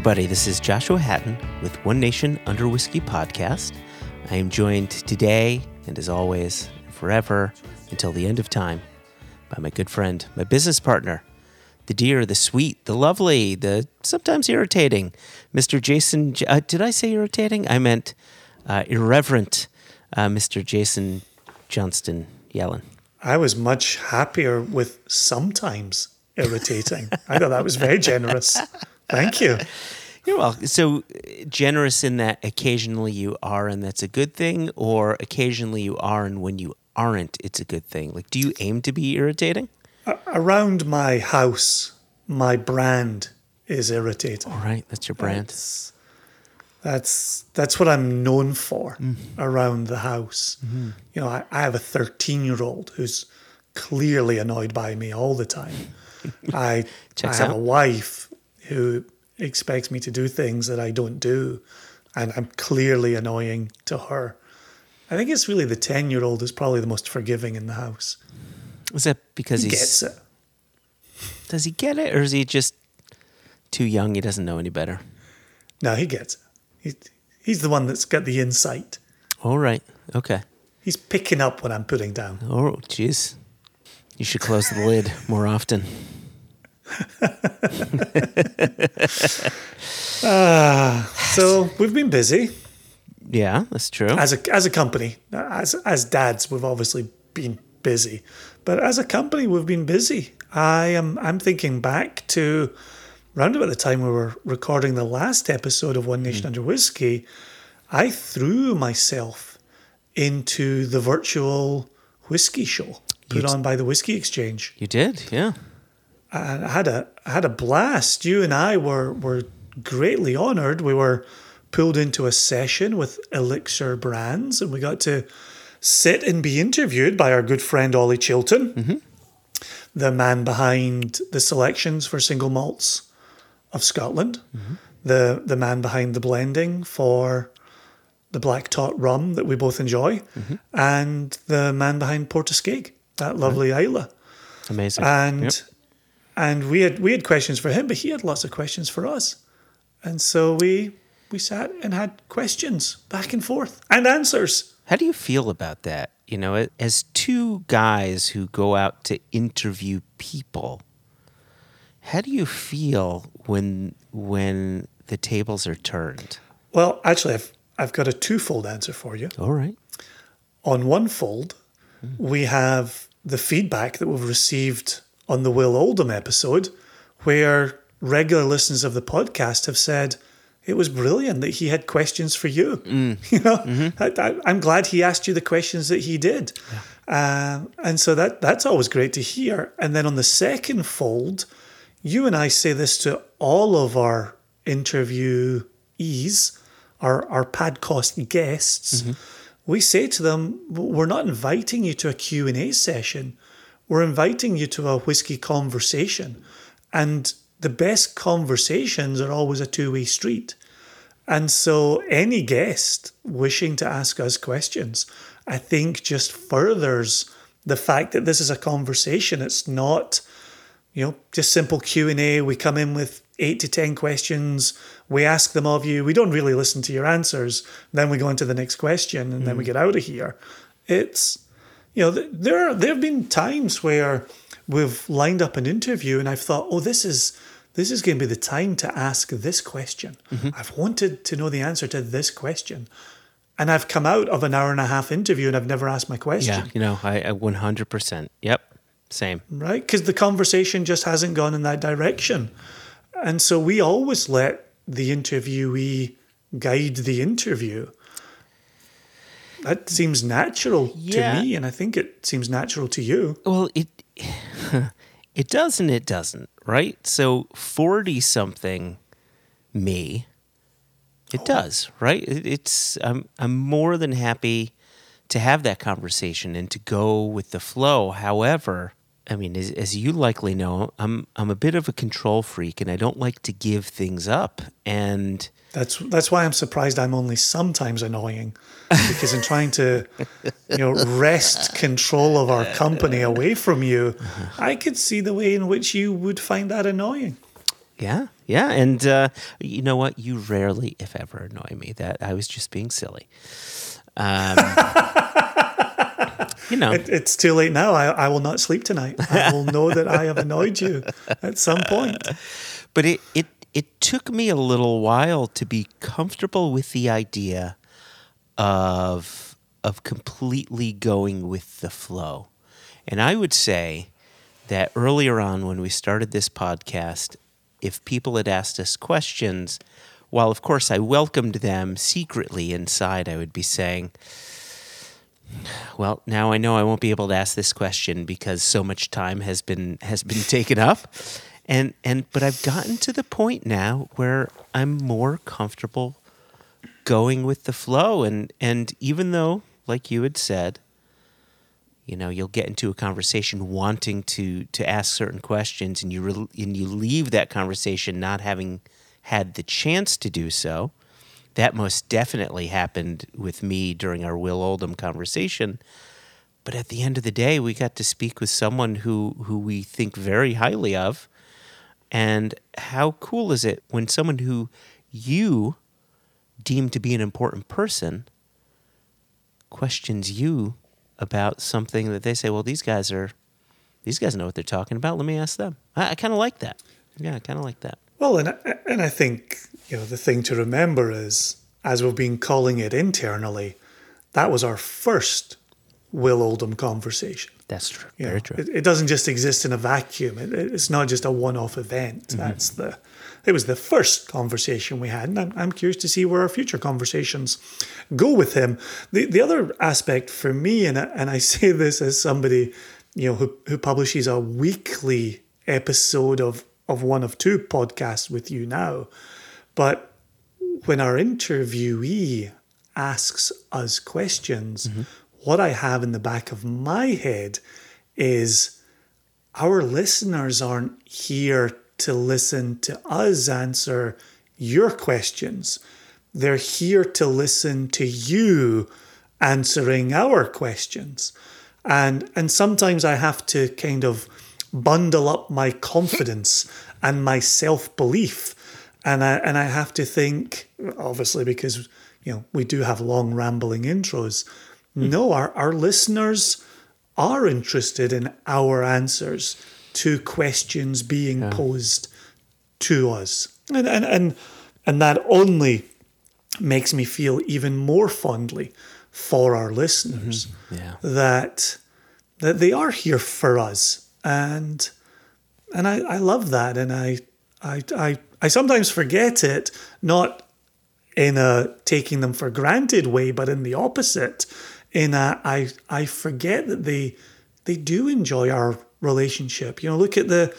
Everybody. This is Joshua Hatton with One Nation Under Whiskey podcast. I am joined today, and as always, forever, until the end of time, by my good friend, my business partner, the dear, the sweet, the lovely, the sometimes irritating, Mr. Jason. Uh, did I say irritating? I meant uh, irreverent, uh, Mr. Jason Johnston Yellen. I was much happier with sometimes irritating. I thought that was very generous. Thank you. You're welcome. So generous in that occasionally you are, and that's a good thing, or occasionally you are, and when you aren't, it's a good thing. Like, do you aim to be irritating? Around my house, my brand is irritating. All right, that's your brand. That's that's, that's what I'm known for mm-hmm. around the house. Mm-hmm. You know, I, I have a 13 year old who's clearly annoyed by me all the time. I, I have out. a wife who expects me to do things that I don't do, and I'm clearly annoying to her. I think it's really the 10 year old is probably the most forgiving in the house. Is that because He gets it. does he get it, or is he just too young? He doesn't know any better. No, he gets it. He, he's the one that's got the insight. All right, okay. He's picking up what I'm putting down. Oh, jeez. You should close the lid more often. So we've been busy Yeah, that's true. as a as a company. As as dads, we've obviously been busy, but as a company, we've been busy. I am I'm thinking back to round about the time we were recording the last episode of One Nation hmm. Under Whiskey. I threw myself into the virtual whiskey show put on by the Whiskey Exchange. You did, yeah. I had a I had a blast. You and I were were greatly honored. We were pulled into a session with Elixir Brands, and we got to sit and be interviewed by our good friend Ollie Chilton, mm-hmm. the man behind the selections for single malts of Scotland, mm-hmm. the the man behind the blending for the Black Tot rum that we both enjoy, mm-hmm. and the man behind Port Askaig, that lovely Islay Amazing. and Yep. And we had we had questions for him, but he had lots of questions for us, and so we we sat and had questions back and forth and answers. How do you feel about that? You know, as two guys who go out to interview people, how do you feel when when the tables are turned? Well, actually, I've I've got a twofold answer for you. All right. On one fold, we have the feedback that we've received on the Will Oldham episode, where regular listeners of the podcast have said it was brilliant that he had questions for you. Mm. You know, mm-hmm. I, I, I'm glad he asked you the questions that he did, um, and so that that's always great to hear. And then on the second fold, you and I say this to all of our interviewees, our our podcast guests. Mm-hmm. We say to them, "We're not inviting you to a Q and A session. We're inviting you to a whiskey conversation, and the best conversations are always a two way street." And so, any guest wishing to ask us questions, I think just furthers the fact that this is a conversation. It's not, you know, just simple Q and A. We come in with eight to ten questions. We ask them of you. We don't really listen to your answers. Then we go into the next question, and then we mm. get out of here. It's, you know, th- there there have been times where we've lined up an interview, and I've thought, oh, this is this is going to be the time to ask this question. Mm-hmm. I've wanted to know the answer to this question. And I've come out of an hour and a half interview and I've never asked my question, Yeah, you know, I, I 100%. Yep. Same. right? Because the conversation just hasn't gone in that direction. And so we always let the interviewee guide the interview. That seems natural Yeah. to me, and I think it seems natural to you. Well, it it does and it doesn't, right? So 40 something me it oh. does, right? It, it's I'm I'm more than happy to have that conversation and to go with the flow. However, I mean, as, as you likely know, I'm I'm a bit of a control freak, and I don't like to give things up. And That's that's why I'm surprised I'm only sometimes annoying, because in trying to, you know, wrest control of our company away from you, I could see the way in which you would find that annoying. Yeah, yeah, and uh, you know what? You rarely, if ever, annoy me. That I was just being silly. Um, you know, It, it's too late now. I, I will not sleep tonight. I will know that I have annoyed you at some point. but it it it took me a little while to be comfortable with the idea of of completely going with the flow. And I would say that earlier on when we started this podcast, if people had asked us questions, while of course I welcomed them secretly inside, I would be saying, well, now I know I won't be able to ask this question because so much time has been has been taken up. And and but I've gotten to the point now where I'm more comfortable going with the flow and and even though like you had said, you know, you'll get into a conversation wanting to to ask certain questions and you re- and you leave that conversation not having had the chance to do so that most definitely happened with me during our Will Oldham conversation. But at the end of the day, we got to speak with someone who, who we think very highly of. And how cool is it when someone who you deem to be an important person questions you about something that they say, well, these guys are, these guys know what they're talking about. Let me ask them. I, I kind of like that. Yeah, I kind of like that. Well, and I- and I think you know the thing to remember is, as we've been calling it internally, that was our first Will Oldham conversation. That's true. Know, Very true. It, it doesn't just exist in a vacuum. It, it's not just a one-off event. Mm-hmm. That's the. It was the first conversation we had, and I'm, I'm curious to see where our future conversations go with him. The the other aspect for me, and I, and I say this as somebody, you know, who who publishes a weekly episode of of one of two podcasts with you now, but when our interviewee asks us questions, what I have in the back of my head is our listeners aren't here to listen to us answer your questions. They're here to listen to you answering our questions. And and sometimes I have to kind of bundle up my confidence and my self-belief. And I and I have to think, obviously, because you know, we do have long rambling intros. Hmm. No, our, our listeners are interested in our answers to questions being posed to us. And, and and and that only makes me feel even more fondly for our listeners mm-hmm. Yeah. that that they are here for us. And and I, I love that. And I, I I I sometimes forget it not in a taking them for granted way but in the opposite in I forget that they they do enjoy our relationship. You know look at the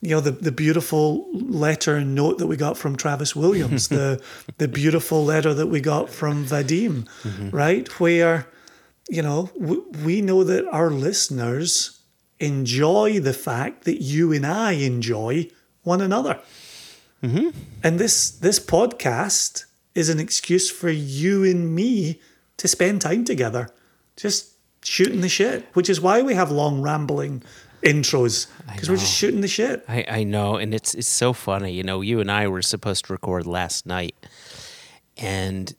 you know the, the beautiful letter and note that we got from Travis Williams the the beautiful letter that we got from Vadim mm-hmm. right? Where you know, we, we know that our listeners enjoy the fact that you and I enjoy one another. Mm-hmm. And this this podcast is an excuse for you and me to spend time together, just shooting the shit. Which is why we have long rambling intros because we're just shooting the shit. I, I know, and it's it's so funny. You know, you and I were supposed to record last night, and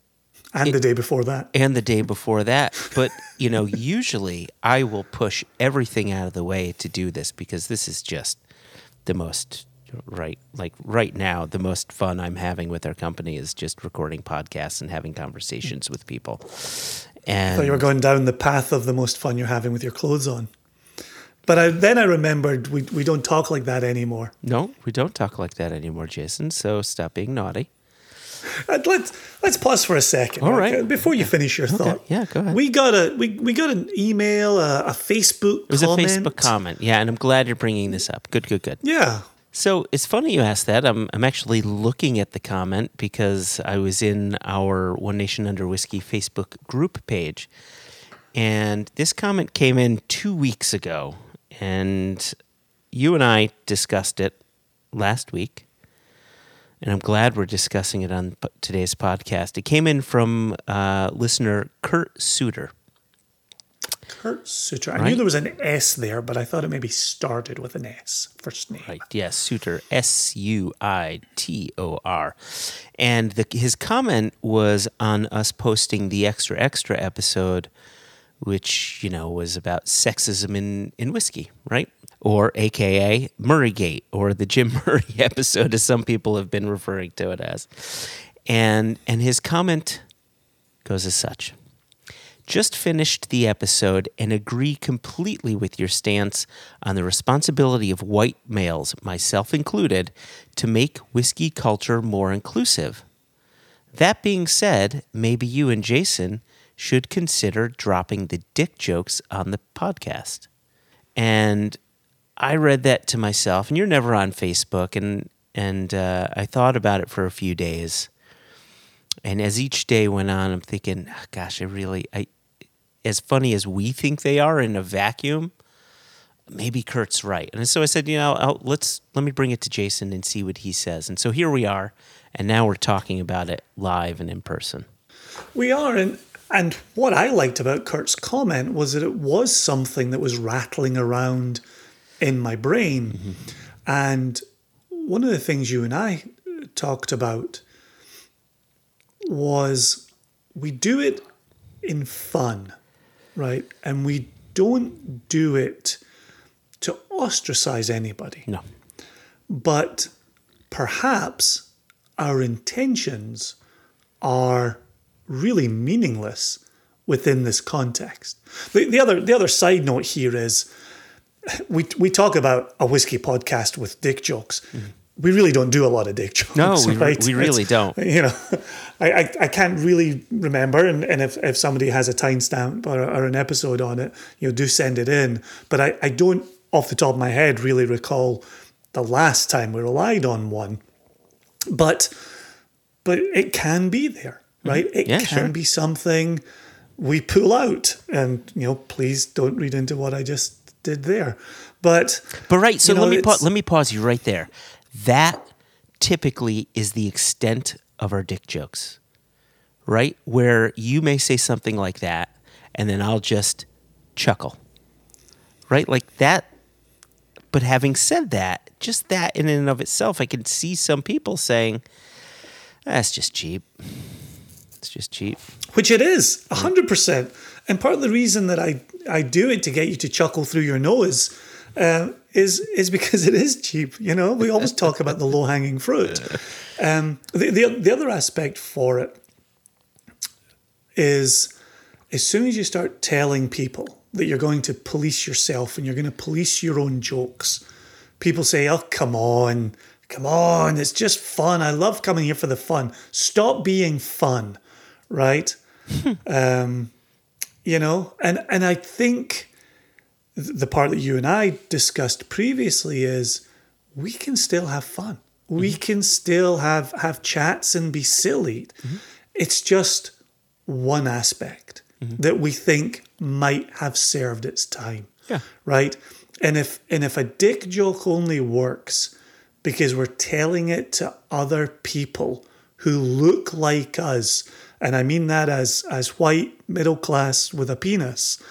And the day before that, and the day before that. But you know, usually I will push everything out of the way to do this because this is just the most right like right now the most fun I'm having with our company is just recording podcasts and having conversations with people. And thought you were going down the path of the most fun you're having with your clothes on. But I, then I remembered we, we don't talk like that anymore. no, we don't talk like that anymore, Jason. So stop being naughty. Uh, Let's let's pause for a second. All right. okay, Before you finish your thought. yeah, go ahead. We got a we, we got an email, a, a Facebook It was comment. a Facebook comment. Yeah, and I'm glad you're bringing this up. Good, good, good. Yeah. So it's funny you asked that. I'm, I'm actually looking at the comment because I was in our One Nation Under Whiskey Facebook group page. And this comment came in two weeks ago. And you and I discussed it last week. And I'm glad we're discussing it on today's podcast. It came in from uh, listener Kurt Suitor. Kurt Suitor. I Right. knew there was an S there, but I thought it maybe started with an S first name. Right. Yes. Suitor. S U I T O R. And the, his comment was on us posting the extra extra episode, which you know was about sexism in in whiskey, right? Or AKA Murraygate, or the Jim Murray episode, as some people have been referring to it as. And and his comment goes as such. Just finished the episode and agree completely with your stance on the responsibility of white males, myself included, to make whiskey culture more inclusive. That being said, maybe you and Jason should consider dropping the dick jokes on the podcast. And I read that to myself, and you're never on Facebook, and and uh, I thought about it for a few days. And as each day went on, I'm thinking, "Ah, gosh, I really, I, as funny as we think they are in a vacuum, maybe Kurt's right. And so I said, you know, I'll, let's let me bring it to Jason and see what he says. And so here we are, and now we're talking about it live and in person. We are, and and what I liked about Kurt's comment was that it was something that was rattling around in my brain, and one of the things you and I talked about was we do it in fun, right? And we don't do it to ostracize anybody No, but perhaps our intentions are really meaningless within this context. The, the other the other side note here is we we talk about a whiskey podcast with dick jokes. Mm-hmm. We really don't do a lot of dick jokes. No, we- right? we really It's- don't. You know, I, I, I can't really remember, and, and if, if somebody has a timestamp or, or an episode on it, you know, do send it in. But I, I don't, off the top of my head, really recall the last time we relied on one. But but it can be there, right? It Mm-hmm. Yeah, can sure. be something we pull out, and you know, please don't read into what I just did there. But but right. So you know, let me pa- let me pause you right there. That typically is the extent of our dick jokes, right? Where you may say something like that, and then I'll just chuckle, right? Like that. But having said that, just that in and of itself, I can see some people saying, "That's just cheap. It's just cheap." which it is, a hundred percent. And part of the reason that I I do it to get you to chuckle through your nose uh, is is because it is cheap. You know, we always talk about the low hanging fruit. Um, the, the the other aspect for it is as soon as you start telling people that you're going to police yourself and you're going to police your own jokes, people say, "Oh, come on." Come on, it's just fun. I love coming here for the fun. Stop being fun, right? um, you know, and and I think the part that you and I discussed previously is we can still have fun. We mm-hmm. can still have have chats and be silly. Mm-hmm. It's just one aspect mm-hmm. that we think might have served its time. Yeah. Right? And if and if a dick joke only works because we're telling it to other people who look like us, and I mean that as as white middle class with a penis.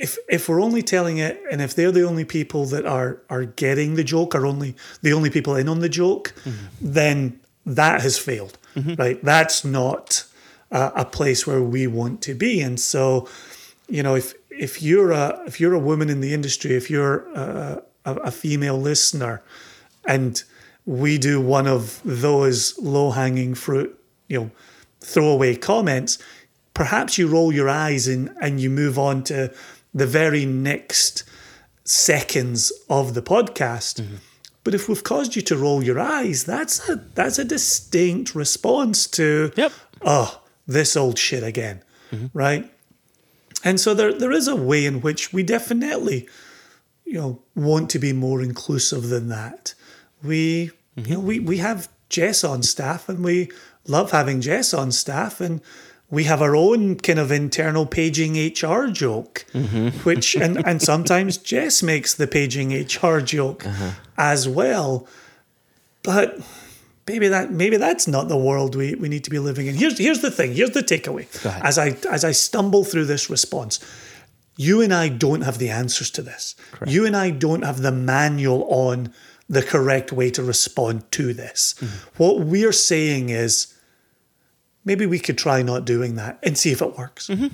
If if we're only telling it, and if they're the only people that are are getting the joke, are only the only people in on the joke, mm-hmm. then that has failed, mm-hmm. right? That's not a, a place where we want to be, and so you know if if you're a if you're a woman in the industry, if you're a, a, a female listener, and we do one of those low hanging fruit, you know, throwaway comments, perhaps you roll your eyes and, and you move on to the very next seconds of the podcast. Mm-hmm. But if we've caused you to roll your eyes, that's a that's a distinct response to Yep. oh, this old shit again. Mm-hmm. Right? And so there there is a way in which we definitely, you know, want to be more inclusive than that. We you mm-hmm. know, we, we have Jess on staff and we love having Jess on staff and we have our own kind of internal paging HR joke, which and, and sometimes Jess makes the paging HR joke as well. But maybe that maybe that's not the world we, we need to be living in. Here's here's the thing. Here's the takeaway. As I as I stumble through this response, you and I don't have the answers to this. You and I don't have the manual on the correct way to respond to this. What we're saying is maybe we could try not doing that and see if it works. Mm-hmm.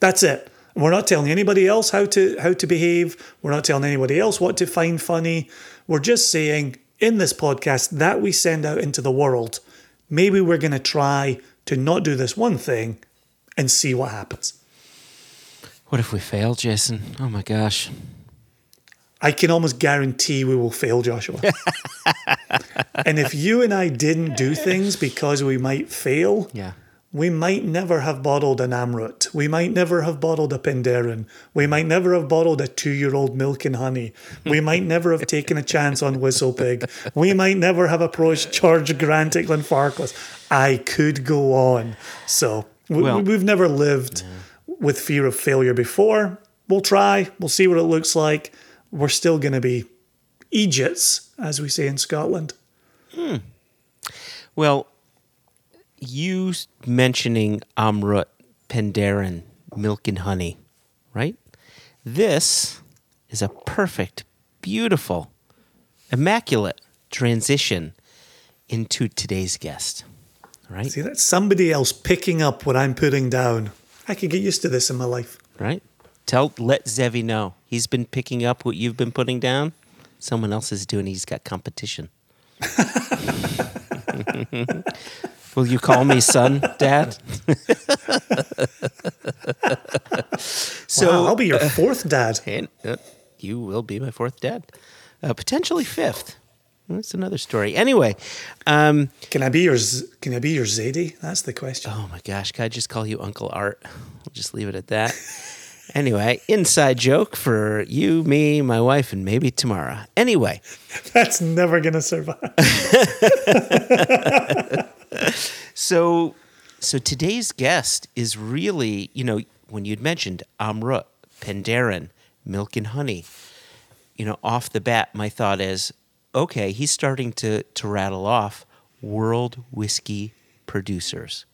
That's it. We're not telling anybody else how to how to behave. We're not telling anybody else what to find funny. We're just saying in this podcast that we send out into the world, maybe we're going to try to not do this one thing and see what happens. What if we fail, Jason? Oh my gosh. I can almost guarantee we will fail, Joshua. and if you and I didn't do things because we might fail, Yeah. we might never have bottled an Amrut. We might never have bottled a Penderyn. We might never have bottled a two year old milk and honey. We might never have taken a chance on Whistle Pig. We might never have approached George Grant at Glenfarclas. I could go on. So we, Well- we've never lived with fear of failure before. We'll try. We'll see what it looks like. We're still going to be Egypts, as we say in Scotland. Hmm. Well, you mentioning Amrut, Penderyn, milk and honey, right? This is a perfect, beautiful, immaculate transition into today's guest, right? See, that's somebody else picking up what I'm putting down. I could get used to this in my life. Right? Tell, let Zevi know he's been picking up what you've been putting down. Someone else is doing. He's got competition. Will you call me son, Dad? so wow, I'll be your fourth dad. And uh, you will be my fourth dad, uh, potentially fifth. That's another story. Anyway, um, Can I be your Can I be your Zadie? That's the question. oh my gosh, can I just call you Uncle Art? We'll just leave it at that. Anyway, inside joke for you, me, my wife, and maybe Tamara. Anyway, That's never gonna survive. so so today's guest is really, you know, when you'd mentioned Amrut, Penderyn, Milk and Honey, you know, off the bat, my thought is, okay, he's starting to to rattle off world whiskey producers.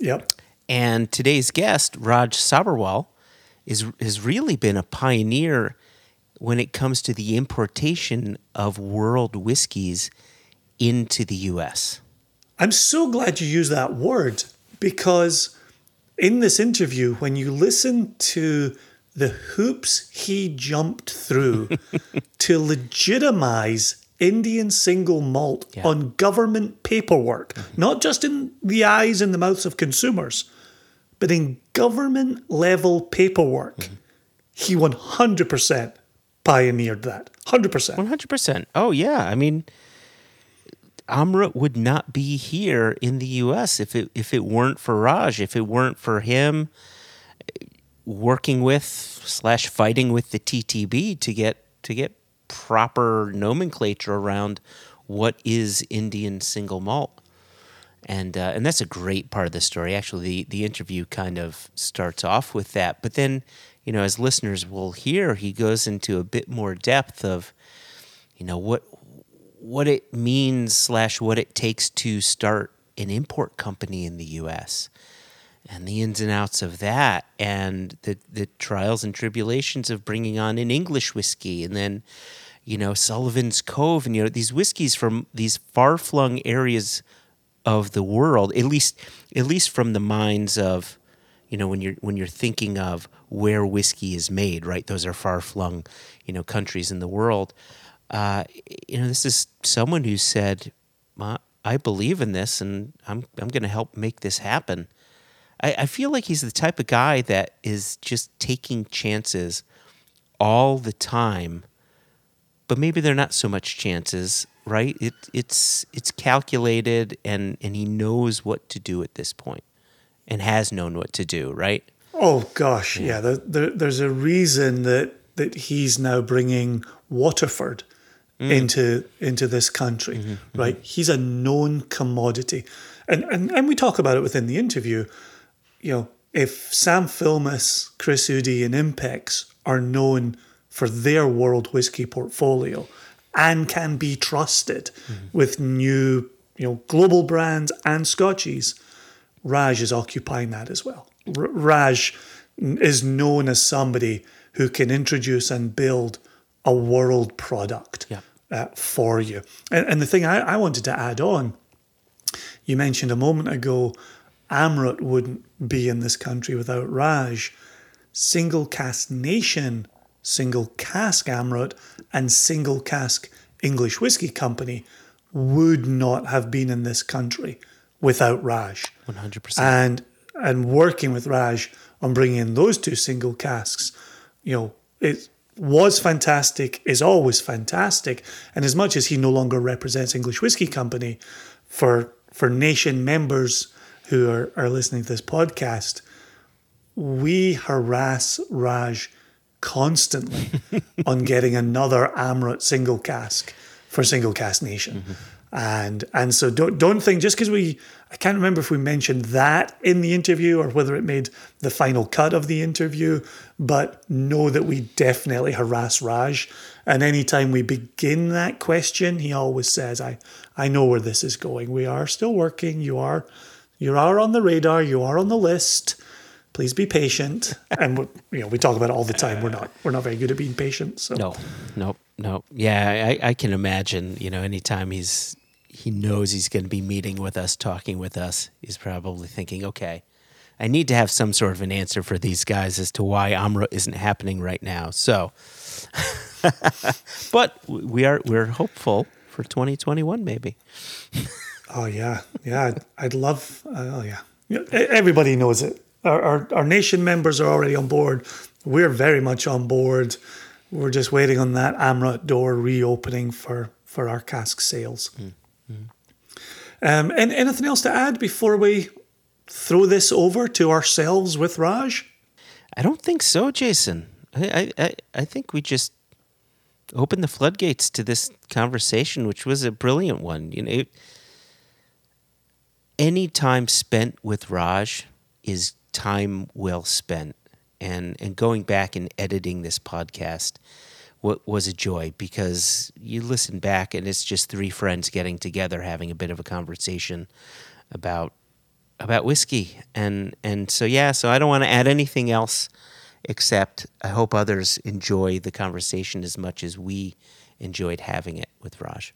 yep. And today's guest, Raj Sabharwal, is has really been a pioneer when it comes to the importation of world whiskeys into the US. I'm so glad you used that word because in this interview, when you listen to the hoops he jumped through to legitimize Indian single malt Yeah. on government paperwork, not just in the eyes and the mouths of consumers, but in government level paperwork, he 100% pioneered that. 100%. 100%. Oh, yeah. I mean, Amrut would not be here in the U.S. if it if it weren't for Raj, if it weren't for him eh, working with slash fighting with the TTB to get to get proper nomenclature around what is Indian single malt. And uh, and that's a great part of the story. Actually, the the interview kind of starts off with that, but then you know, as listeners will hear, he goes into a bit more depth of you know what what it means slash what it takes to start an import company in the U.S. and the ins and outs of that, and the the trials and tribulations of bringing on an English whiskey, and then you know Sullivan's Cove, and you know these whiskeys from these far flung areas of the world, at least at least from the minds of you know when you're when you're thinking of where whiskey is made, right? Those are far flung, you know, countries in the world. Uh, you know, this is someone who said, "I believe in this, and I'm I'm going to help make this happen." I, I feel like he's the type of guy that is just taking chances all the time, but maybe they're not so much chances, right? It it's it's calculated, and and he knows what to do at this point, and has known what to do, right? Oh gosh, yeah. there, there, there's a reason that that he's now bringing Waterford mm. into into this country, mm-hmm, mm-hmm. right? He's a known commodity, and, and and we talk about it within the interview. You know, if Sam Filmus, Chris Uhde, and Impex are known for their world whiskey portfolio and can be trusted with new, you know, global brands and Scotchies, Raj is occupying that as well. R- Raj is known as somebody who can introduce and build a world product Yeah. uh, for you. And, and the thing I, I wanted to add on, you mentioned a moment ago, Amrut wouldn't be in this country without Raj. Single cask nation, single cask Amrut, and single cask English Whiskey Company would not have been in this country without Raj. 100%. And and working with Raj on bringing in those two single casks, you know, it was fantastic, is always fantastic. And as much as he no longer represents English Whiskey Company, for for nation members who are, are listening to this podcast, we harass Raj constantly on getting another Amrut single cask for single cask nation. Mm-hmm. And and so don't don't think just because we I can't remember if we mentioned that in the interview or whether it made the final cut of the interview, but know that we definitely harass Raj. And anytime we begin that question, he always says, I I know where this is going. We are still working. You are you are on the radar, you are on the list please be patient. And we, you know, we talk about it all the time. We're not we're not very good at being patient. So No, no, no. Yeah, I, I can imagine. You know, anytime he's he knows he's going to be meeting with us, talking with us, he's probably thinking, okay, I need to have some sort of an answer for these guys as to why Amrut isn't happening right now. So, but we are we're hopeful for 2021, maybe. Oh yeah, yeah. I'd, I'd love. Uh, oh yeah. Everybody knows it. Our, our our nation members are already on board. We're very much on board. We're just waiting on that Amrut door reopening for for our cask sales. Um, and anything else to add before we throw this over to ourselves with Raj? I don't think so, Jason. I, I, I- I think we just opened the floodgates to this conversation, which was a brilliant one. You know, it, any time spent with Raj is time well spent, and and going back and editing this podcast wa- was a joy because you listen back and it's just three friends getting together having a bit of a conversation about about whiskey. And and so yeah so i don't want to add anything else except i hope others enjoy the conversation as much as we enjoyed having it with raj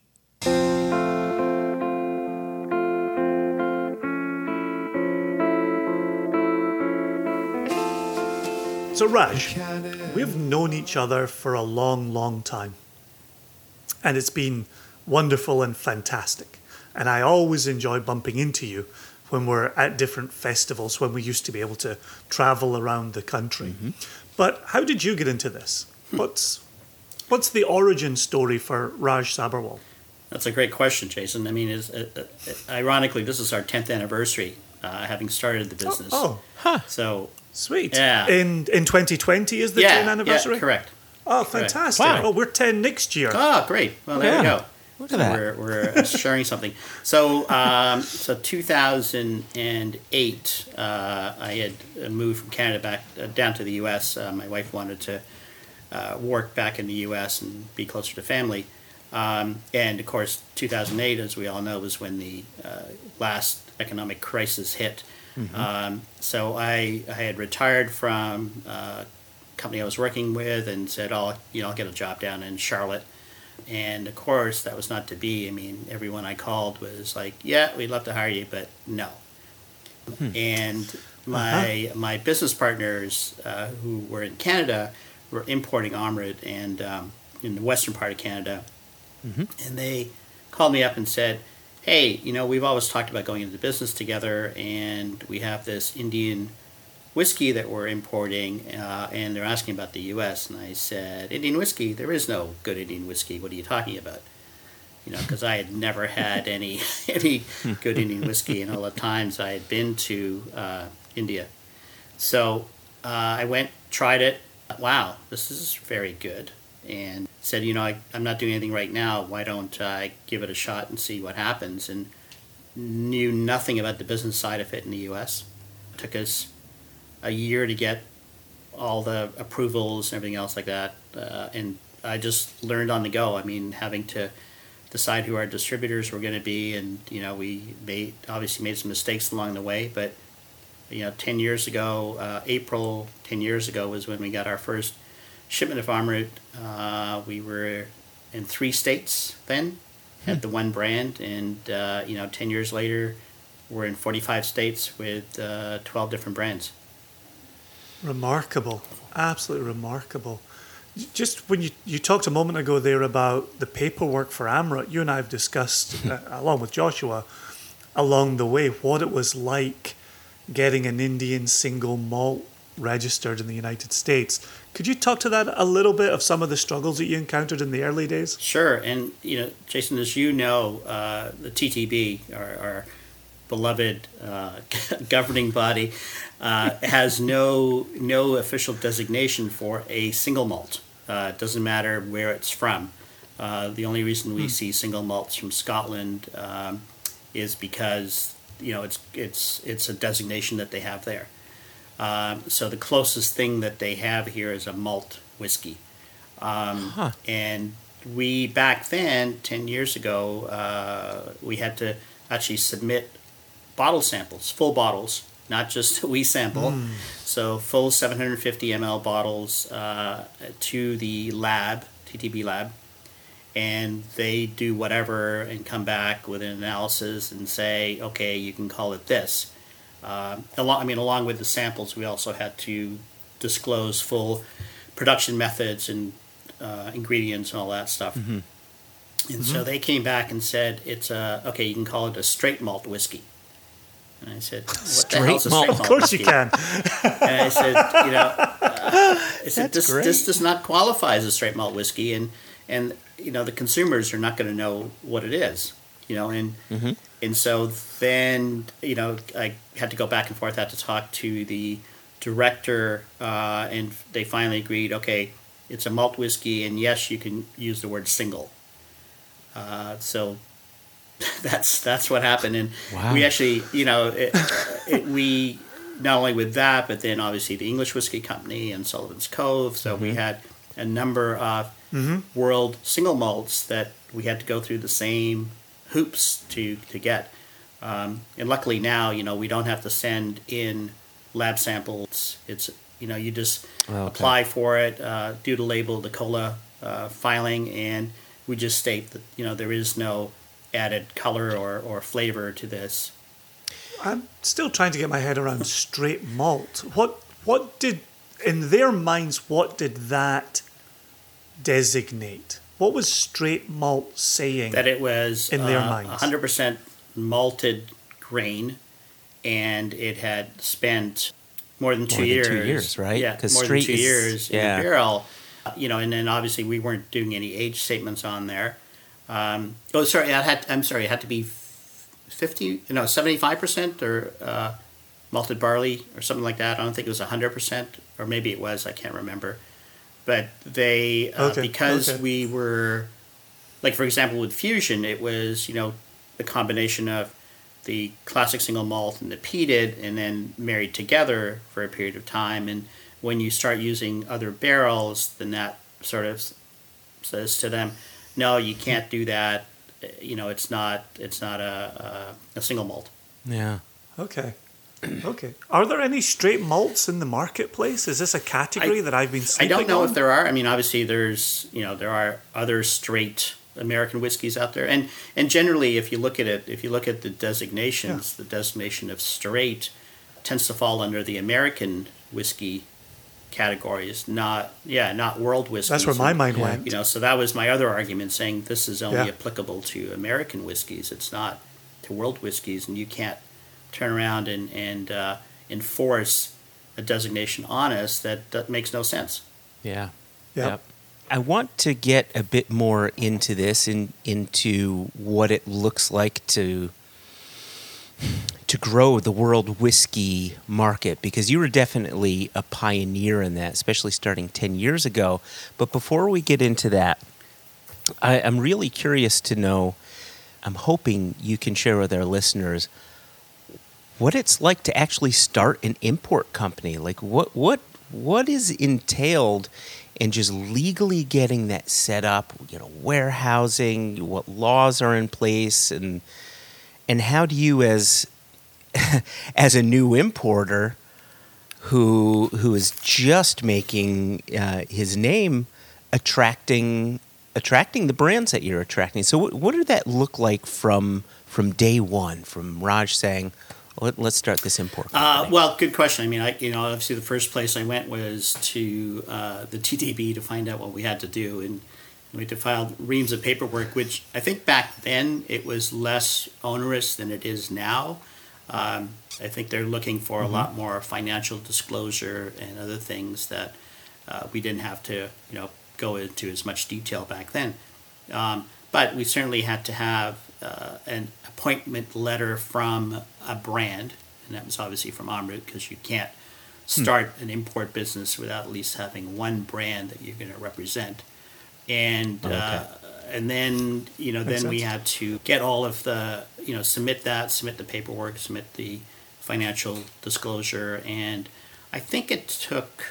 So, Raj, we've known each other for a long, long time. And it's been wonderful and fantastic. And I always enjoy bumping into you when we're at different festivals, when we used to be able to travel around the country. But how did you get into this? What's what's the origin story for Raj Sabharwal? That's a great question, Jason. I mean, is uh, uh, ironically, this is our 10th anniversary uh, having started the business. Oh, So, sweet. Yeah. In in 2020 is the yeah, 10th anniversary? yeah, correct. Oh, fantastic. Wow. Oh, we're 10 next year. Oh, great. Well, there Yeah. you go. Look at that. We're, we're uh, sharing something. So, um, so 2008, uh, I had uh, moved from Canada back uh, down to the U.S. Uh, my wife wanted to uh, work back in the U.S. and be closer to family. Um, and of course, 2008, as we all know, was when the uh, last economic crisis hit. Um, so I, I had retired from a company I was working with and said, "Oh, you know, I'll get a job down in Charlotte." And of course, that was not to be. I mean, everyone I called was like, "Yeah, we'd love to hire you, but no." And my my business partners uh, who were in Canada were importing Amrut and um, in the western part of Canada, and they called me up and said, "Hey, you know, we've always talked about going into business together, and we have this Indian whiskey that we're importing, uh, and they're asking about the U.S." And I said, "Indian whiskey? There is no good Indian whiskey. What are you talking about?" You know, because I had never had any any good Indian whiskey in all the times I had been to uh, India. So uh, I went, tried it. Wow, this is very good. And said, you know, I, I'm not doing anything right now. Why don't I give it a shot and see what happens? And knew nothing about the business side of it in the U.S. It took us a year to get all the approvals and everything else like that. Uh, and I just learned on the go. I mean, having to decide who our distributors were going to be, and you know, we made obviously made some mistakes along the way, but you know, 10 years ago, uh, April 10 years ago was when we got our first shipment of Amrut. Uh, we were in three states then, at the one brand, and uh, you know, 10 years later, we're in 45 states with uh, 12 different brands. Remarkable, absolutely remarkable. Just when you, you talked a moment ago there about the paperwork for Amrut, you and I have discussed, uh, along with Joshua, along the way, what it was like getting an Indian single malt registered in the United States. Could you talk to that a little bit of some of the struggles that you encountered in the early days? Sure, and you know, Jason, as you know, uh, the TTB, our, our beloved uh, governing body, uh, has no no official designation for a single malt. Uh, it doesn't matter where it's from. Uh, the only reason we hmm. see single malts from Scotland um, is because you know it's it's it's a designation that they have there. Um, so the closest thing that they have here is a malt whiskey. Um, huh. And we back then, ten years ago, uh, we had to actually submit bottle samples, full bottles, not just we sample. Mm. So full 750 ml bottles uh, to the lab, TTB lab, and they do whatever and come back with an analysis and say, okay, you can call it this. Uh, along, I mean, along with the samples, we also had to disclose full production methods and uh, ingredients and all that stuff. Mm-hmm. And mm-hmm. so they came back and said, "It's a okay. You can call it a straight malt whiskey." And I said, "What straight the hell's a straight malt?" Of course whiskey? you can. and I said, "You know, uh, I said this, this does not qualify as a straight malt whiskey, and and you know the consumers are not going to know what it is." You know, and mm-hmm. and so then you know I had to go back and forth. I had to talk to the director, uh, and they finally agreed. Okay, it's a malt whiskey, and yes, you can use the word single. Uh, so that's that's what happened, and wow. we actually, you know, it, it, we not only with that, but then obviously the English Whiskey Company and Sullivan's Cove. So mm-hmm. we had a number of mm-hmm. world single malts that we had to go through the same hoops to to get. Um, and luckily now, you know, we don't have to send in lab samples. It's you know, you just oh, okay. apply for it, uh, do the label, the COLA uh, filing, and we just state that you know there is no added color or, or flavor to this. I'm still trying to get my head around straight malt. What what did in their minds what did that designate? What was straight malt saying? That it was in their uh, minds. 100% malted grain, and it had spent more than two more years. Than two years, right? Yeah, more than two is, years yeah. in the barrel. Uh, you know, and then obviously we weren't doing any age statements on there. Um, oh, sorry, I had. I'm sorry, it had to be fifty, no, seventy-five percent or uh, malted barley or something like that. I don't think it was hundred percent, or maybe it was. I can't remember. But they, uh, okay. because okay. we were, like for example, with fusion, it was you know the combination of the classic single malt and the peated, and then married together for a period of time. And when you start using other barrels, then that sort of says to them, "No, you can't do that. You know, it's not it's not a a, a single malt." Yeah. Okay. okay. Are there any straight malts in the marketplace? Is this a category I, that I've been? I don't know on? if there are. I mean, obviously, there's you know there are other straight American whiskeys out there, and and generally, if you look at it, if you look at the designations, yeah. the designation of straight tends to fall under the American whiskey categories, not yeah, not world whiskey. That's where my mind went. You know, so that was my other argument, saying this is only yeah. applicable to American whiskeys. It's not to world whiskeys, and you can't turn around and and uh, enforce a designation on us that, that makes no sense. Yeah. Yep. yep. I want to get a bit more into this and in, into what it looks like to to grow the world whiskey market because you were definitely a pioneer in that, especially starting 10 years ago. But before we get into that, I, I'm really curious to know. I'm hoping you can share with our listeners what it's like to actually start an import company. Like what what what is entailed in just legally getting that set up, you know, warehousing, what laws are in place and and how do you as as a new importer who who is just making uh, his name attracting attracting the brands that you're attracting. So what, what did that look like from from day one? From Raj saying, Let, us start this import. Uh, well, good question. I mean, I you know obviously the first place I went was to uh, the TTB to find out what we had to do, and we had to file reams of paperwork, which I think back then it was less onerous than it is now. Um, I think they're looking for mm-hmm. a lot more financial disclosure and other things that uh, we didn't have to, you know, go into as much detail back then. Um, but we certainly had to have uh, an appointment letter from a brand, and that was obviously from Amrut because you can't hmm. start hmm. an import business without at least having one brand that you're going to represent. And oh, okay. uh, and then you know Makes then sense. we had to get all of the you know submit that, submit the paperwork, submit the financial disclosure, and I think it took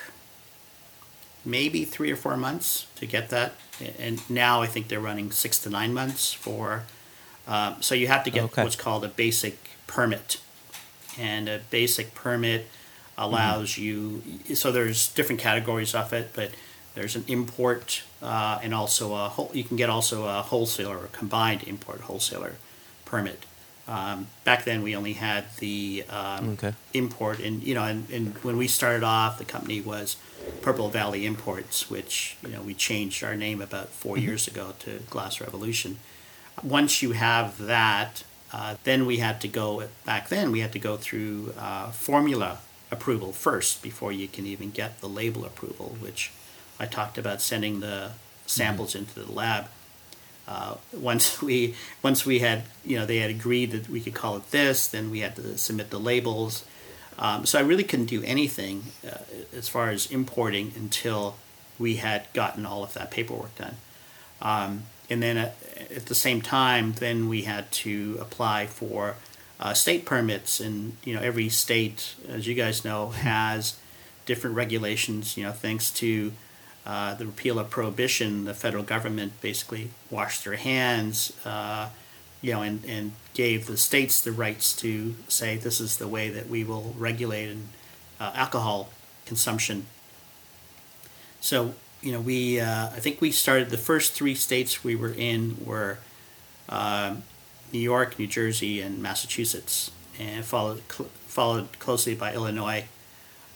maybe three or four months to get that. And now I think they're running six to nine months for. Um, so you have to get okay. what's called a basic permit, and a basic permit allows mm-hmm. you. So there's different categories of it, but there's an import uh, and also a whole, you can get also a wholesaler or combined import wholesaler permit. Um, back then we only had the um, okay. import and you know and, and when we started off the company was Purple Valley Imports which you know we changed our name about 4 mm-hmm. years ago to Glass Revolution. Once you have that uh, then we had to go back then we had to go through uh, formula approval first before you can even get the label approval which I talked about sending the samples mm-hmm. into the lab. Uh, once we once we had you know they had agreed that we could call it this, then we had to submit the labels. Um, so I really couldn't do anything uh, as far as importing until we had gotten all of that paperwork done. Um, and then at, the same time, then we had to apply for uh, state permits, and you know every state, as you guys know, has different regulations. You know, thanks to uh, the repeal of prohibition, the federal government basically washed their hands, uh, you know, and, and gave the states the rights to say this is the way that we will regulate uh, alcohol consumption. So, you know, we uh, I think we started the first three states we were in were uh, New York, New Jersey, and Massachusetts, and followed cl- followed closely by Illinois,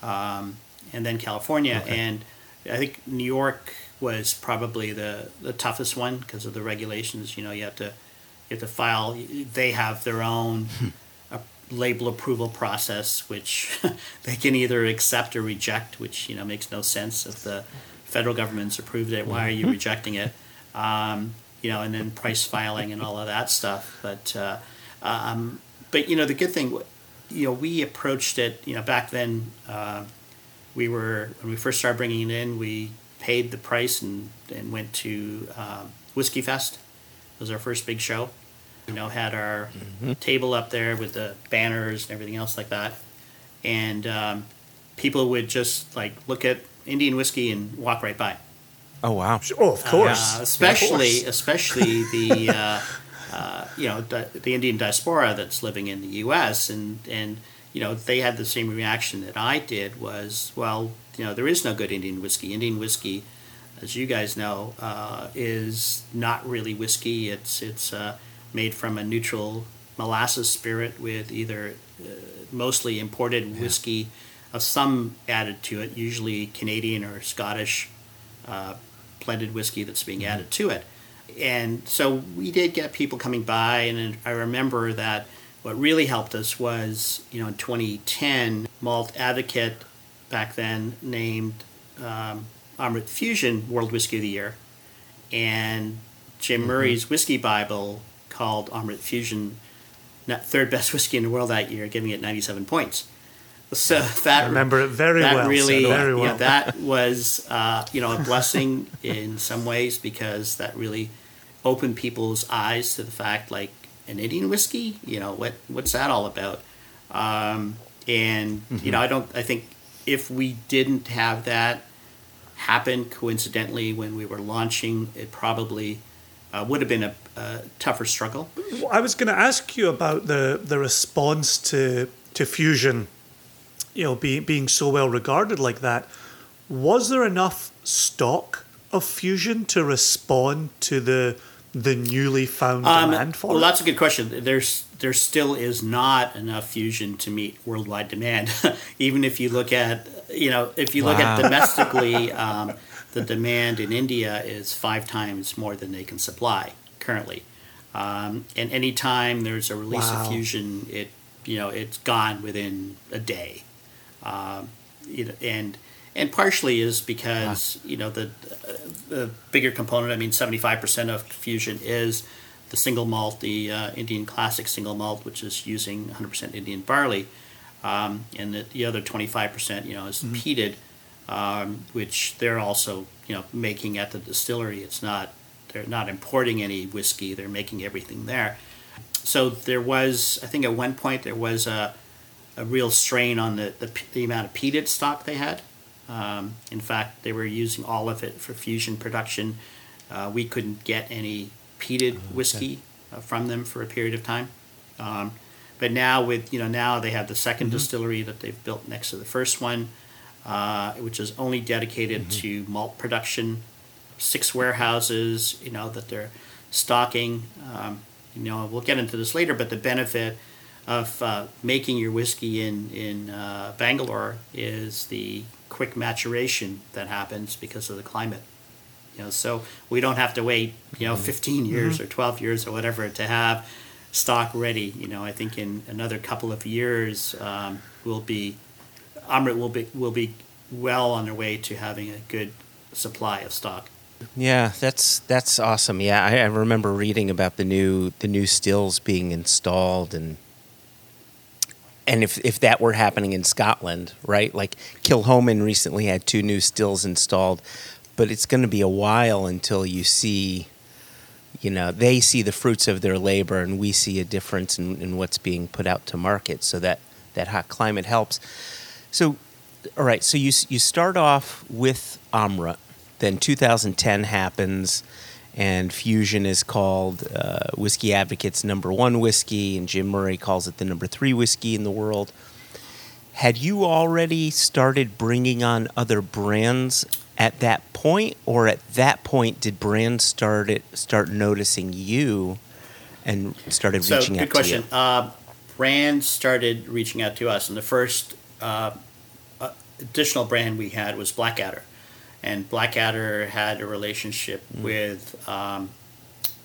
um, and then California, okay. and I think New York was probably the, the toughest one because of the regulations. You know, you have to you have to file. They have their own uh, label approval process, which they can either accept or reject, which you know makes no sense if the federal government's approved it. Why are you rejecting it? Um, you know, and then price filing and all of that stuff. But uh, um, but you know, the good thing, you know, we approached it. You know, back then. Uh, we were when we first started bringing it in, we paid the price and, and went to um, Whiskey Fest. It was our first big show. You know, had our mm-hmm. table up there with the banners and everything else like that, and um, people would just like look at Indian whiskey and walk right by. Oh wow! Oh, of course. Uh, especially, yeah, course. especially the uh, uh, you know the, the Indian diaspora that's living in the U.S. and and you know, they had the same reaction that I did was, well, you know, there is no good Indian whiskey. Indian whiskey, as you guys know, uh, is not really whiskey. It's it's uh, made from a neutral molasses spirit with either uh, mostly imported yeah. whiskey of some added to it, usually Canadian or Scottish uh, blended whiskey that's being added to it. And so we did get people coming by, and I remember that what really helped us was, you know, in 2010, Malt Advocate back then named um, Amrut Fusion World Whiskey of the Year, and Jim mm-hmm. Murray's Whiskey Bible called Amrut Fusion third best whiskey in the world that year, giving it 97 points. So that I remember it very that well. Really, very well. Yeah, that was uh, you know a blessing in some ways because that really opened people's eyes to the fact like an Indian whiskey? You know, what what's that all about? Um, and mm-hmm. you know, I don't. I think if we didn't have that happen coincidentally when we were launching, it probably uh, would have been a, a, tougher struggle. I was going to ask you about the the response to to Fusion, you know, being being so well regarded like that, was there enough stock of Fusion to respond to the the newly found Um, demand for well, it? that's a good question. There's there still is not enough fusion to meet worldwide demand. Even if you look at you know if you look at domestically, um, the demand in India is five times more than they can supply currently. Um, and anytime there's a release Wow. of fusion, it you know it's gone within a day. Um, you know, and and partially is because you know the the bigger component. I mean, seventy five percent of fusion is the single malt, the uh, Indian classic single malt, which is using one hundred percent Indian barley, um, and the, the other twenty five percent, you know, is peated, um, which they're also you know making at the distillery. It's not they're not importing any whiskey; they're making everything there. So there was, I think, at one point there was a a real strain on the, the, the amount of peated stock they had. Um, in fact, they were using all of it for fusion production. Uh, we couldn't get any peated whiskey uh, from them for a period of time. Um, but now with you know now they have the 2nd distillery that they've built next to the first one, uh, which is only dedicated to malt production. Six warehouses, you know that they're stocking. Um, you know we'll get into this later, but the benefit of uh, making your whiskey in in uh, Bangalore is the quick maturation that happens because of the climate. You know, so we don't have to wait, you know, 15 years or 12 years or whatever to have stock ready. You know, I think in another couple of years, um, we'll be, Amrut will be will be well on their way to having a good supply of stock. Yeah, that's that's awesome. Yeah, I, I remember reading about the new the new stills being installed and and if if that were happening in Scotland, right? Like Kilchoman recently had two new stills installed, but it's going to be a while until you see you know, they see the fruits of their labor and we see a difference in, in what's being put out to market. So that, that hot climate helps. So, all right, so you, you start off with Amra, then 2010 happens, and Fusion is called uh, Whiskey Advocates number one whiskey, and Jim Murray calls it the number three whiskey in the world. Had you already started bringing on other brands at that point, or at that point did brands start it, start noticing you and started So reaching out question. to you? Uh, brands started reaching out to us, and the first uh, uh, additional brand we had was Blackadder, and Blackadder had a relationship Mm. with um,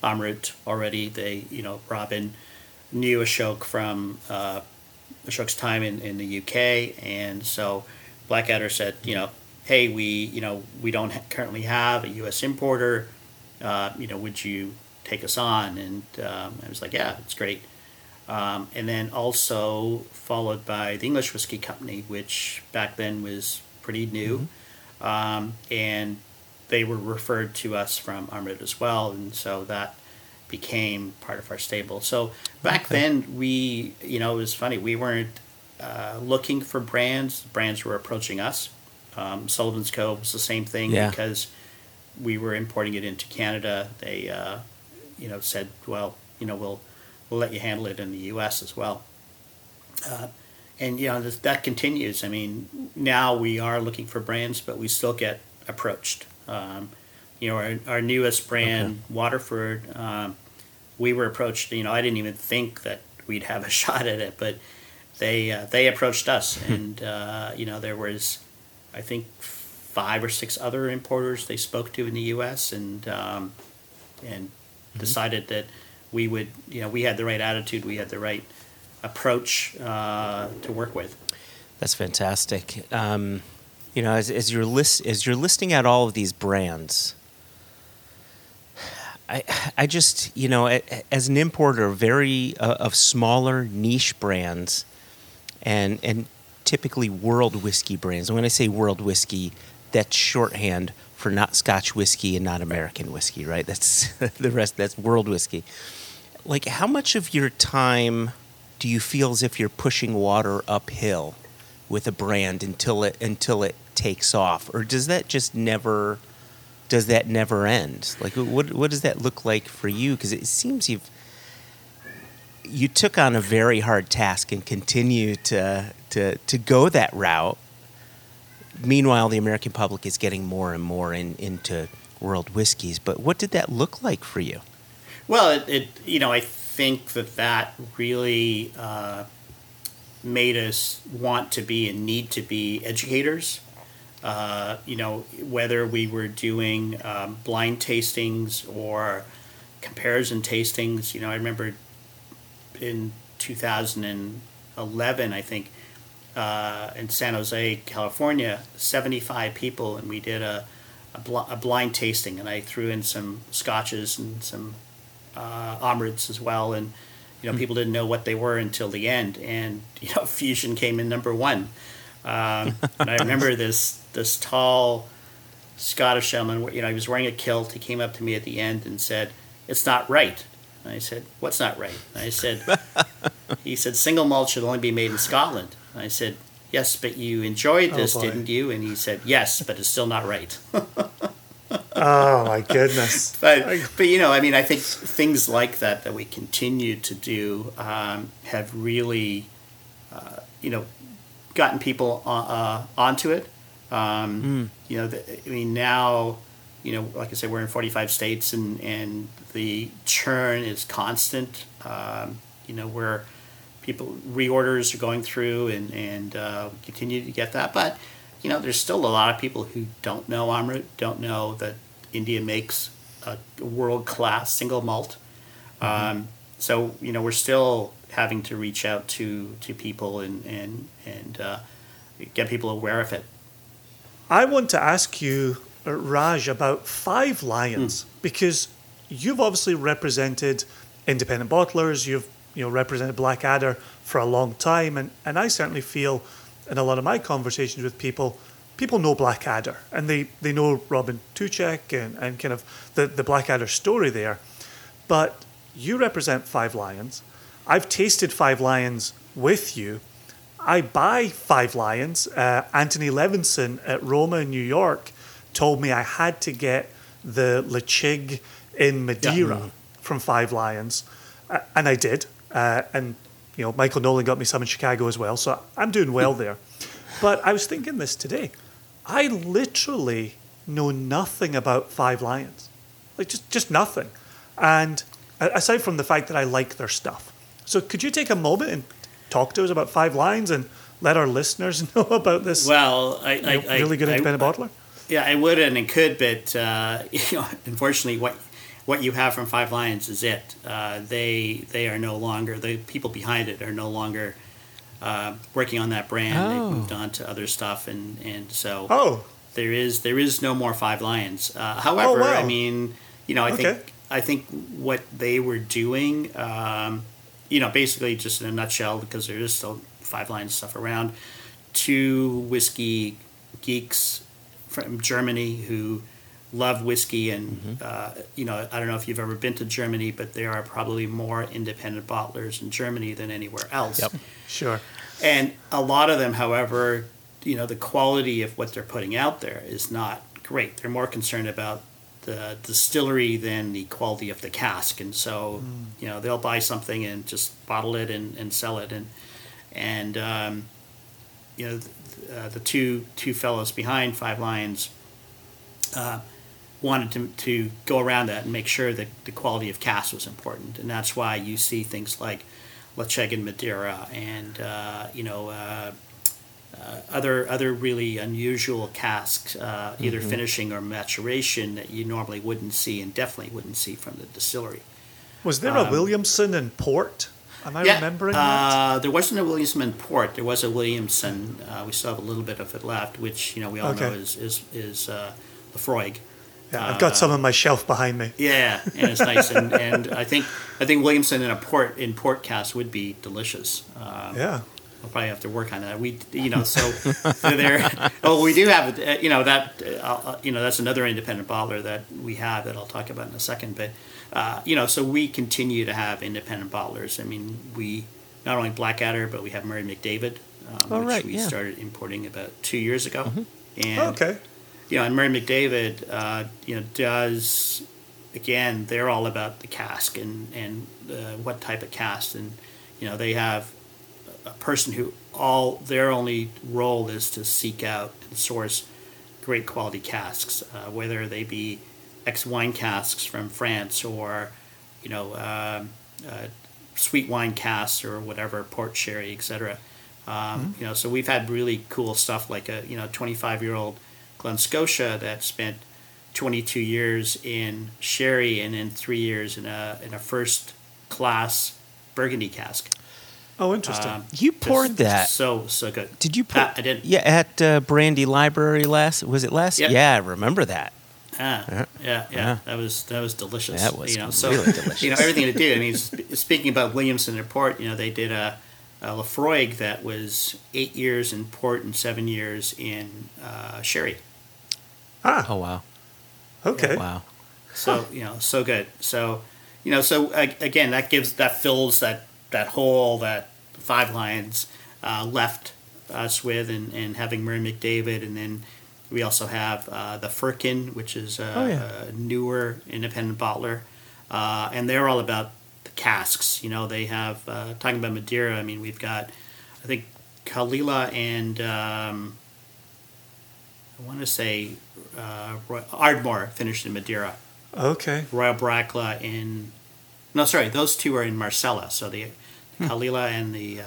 Amrut already. They, you know, Robin knew Ashok from uh, Ashok's time in, in the UK, and so Blackadder said, you know, hey, we, you know, we don't ha- currently have a U.S. importer. Uh, you know, would you take us on? And um, I was like, yeah, it's great. Um, and then also followed by the English Whiskey Company, which back then was pretty new. Um, and they were referred to us from Amrut as well. And so that became part of our stable. So back Okay. then, we, you know, it was funny. We weren't uh, looking for brands, brands were approaching us. Um, Sullivan's Cove was the same thing Yeah. because we were importing it into Canada. They, uh, you know, said, well, you know, we'll we'll let you handle it in the U.S. as well. Uh, and you know this, that continues. I mean, now we are looking for brands, but we still get approached. Um, you know, our, our newest brand, Waterford, um, we were approached. You know, I didn't even think that we'd have a shot at it, but they uh, they approached us, and uh, you know, there was, I think, five or six other importers they spoke to in the U.S. and um, and decided that we would, you know, we had the right attitude, we had the right approach uh, to work with. That's fantastic. Um, you know, as, as you're list as you're listing out all of these brands, I I just you know as an importer, very uh, of smaller niche brands, and and typically world whiskey brands. And when I say world whiskey, that's shorthand for not Scotch whiskey and not American whiskey, right? That's the rest. That's world whiskey. Like, how much of your time do you feel as if you're pushing water uphill with a brand until it until it takes off, or does that just never? Does that never end? Like, what what does that look like for you? Because it seems you've you took on a very hard task and continue to to to go that route. Meanwhile, the American public is getting more and more in, into world whiskeys. But what did that look like for you? Well, it, it you know I think that that really uh, made us want to be and need to be educators. Uh, you know, whether we were doing um, blind tastings or comparison tastings. You know, I remember in 2011, I think, uh, in San Jose, California, 75 people, and we did a, a, bl- a blind tasting, and I threw in some scotches and some uh, Amruts as well, and you know, people didn't know what they were until the end, and you know, Fusion came in number one. Um, and I remember this this tall Scottish gentleman. You know, he was wearing a kilt. He came up to me at the end and said, "It's not right." And I said, "What's not right?" And I said, "He said single malt should only be made in Scotland." And I said, "Yes, but you enjoyed Oh, this, boy. didn't you?" And he said, "Yes, but it's still not right." Oh my goodness. but but you know, I mean, I think things like that that we continue to do um, have really, uh, you know, gotten people uh, uh, onto it. Um, You know, the, I mean, now, you know, like I said, we're in forty five states, and and the churn is constant. Um, you know, where people reorders are going through, and and uh, continue to get that, but. You know, there's still a lot of people who don't know Amrut, don't know that India makes a world class single malt. Um, so you know we're still having to reach out to to people and and and uh, get people aware of it. I want to ask you, uh, Raj, about Five Lions because you've obviously represented independent bottlers. You've you know represented Blackadder for a long time, and, and I certainly feel in a lot of my conversations with people, people know Blackadder and they, they know Robin Tucek and, and kind of the, the Blackadder story there. But you represent Five Lions. I've tasted Five Lions with you. I buy Five Lions. Uh, Anthony Levinson at Roma in New York told me I had to get the Ledaig in Madeira from Five Lions, uh, and I did. Uh, and you know, Michael Nolan got me some in Chicago as well, so I'm doing well there. But I was thinking this today. I literally know nothing about Five Lions, like just just nothing. And aside from the fact that I like their stuff, so could you take a moment and talk to us about Five Lions and let our listeners know about this Well, I, you know, I, I really good I- independent bottler? Yeah, I would and it could, but uh, you know, unfortunately, what what you have from Five Lions is it. Uh, they they are no longer the people behind it are no longer uh, working on that brand. Oh. They've moved on to other stuff, and and so Oh, there is there is no more Five Lions. Uh, however, wow. I mean, you know, I Okay. think I think what they were doing, um, you know, basically just in a nutshell, because there is still Five Lions stuff around. Two whiskey geeks from Germany who love whiskey, and uh, you know, I don't know if you've ever been to Germany, but there are probably more independent bottlers in Germany than anywhere else. Yep. sure. And a lot of them, however, you know, the quality of what they're putting out there is not great. They're more concerned about the distillery than the quality of the cask. And so, you know, they'll buy something and just bottle it and, and sell it. And, and um, you know, th- uh, the two, two fellows behind Five Lions uh, wanted to, to go around that and make sure that the quality of cask was important. And that's why you see things like Ledaig and Madeira and, uh, you know, uh, uh, other other really unusual casks, uh, either finishing or maturation that you normally wouldn't see and definitely wouldn't see from the distillery. Was there a Williamson in port? Am I Um, yeah, remembering that? uh, there wasn't a Williamson in port. There was a Williamson. Uh, we still have a little bit of it left, which you know we all know is is is uh, Laphroaig. Yeah, I've got some uh, on my shelf behind me. Yeah, and it's nice, and, and I think I think Williamson in a port in port cast would be delicious. Um, Yeah. We'll probably have to work on that. We, you know, so there. Oh, we do have, uh, you know, that, uh, uh, you know, that's another independent bottler that we have that I'll talk about in a second. But, uh, you know, so we continue to have independent bottlers. I mean, we not only Blackadder, but we have Murray McDavid, um, Oh, which right, we yeah. Mm-hmm. started importing about two years ago. And Oh, okay. You know, and Murray McDavid, uh, you know, does again, they're all about the cask and and uh, what type of cask, and you know they have a person who all their only role is to seek out and source great quality casks, uh, whether they be ex wine casks from France or you know um, uh, sweet wine casks or whatever, port sherry, etc. Um, mm-hmm. You know, so we've had really cool stuff like a you know 25 year old Glen Scotia that spent 22 years in sherry and then three years in a in a first class Burgundy cask. Oh, interesting. Um, you poured just, that. Just so so good. Did you pour? Uh, I didn't. Yeah, at uh, Brandy Library last. Was it last? Yep. Yeah, I remember that. Ah, yeah, yeah, yeah, That was that was delicious. That was you know, so, delicious. You know everything to do. I mean, speaking about Williamson and Port, you know they did a, a Laphroaig that was eight years in port and seven years in uh, sherry. Ah. Oh wow. Okay. Wow. So you know, so good. So you know, so again, that gives that fills that that hole that five lines uh, left us with, and, and having Murray McDavid, and then we also have uh, the Firkin, which is a, oh, yeah. a newer independent bottler, uh, and they're all about the casks. You know, they have uh, talking about Madeira. I mean, we've got, I think, Caol Ila and um, I want to say uh, Ardmore finished in Madeira. Okay. Royal Brackla in, no, sorry, those two are in Marsala. So the hmm. Caol Ila and the uh,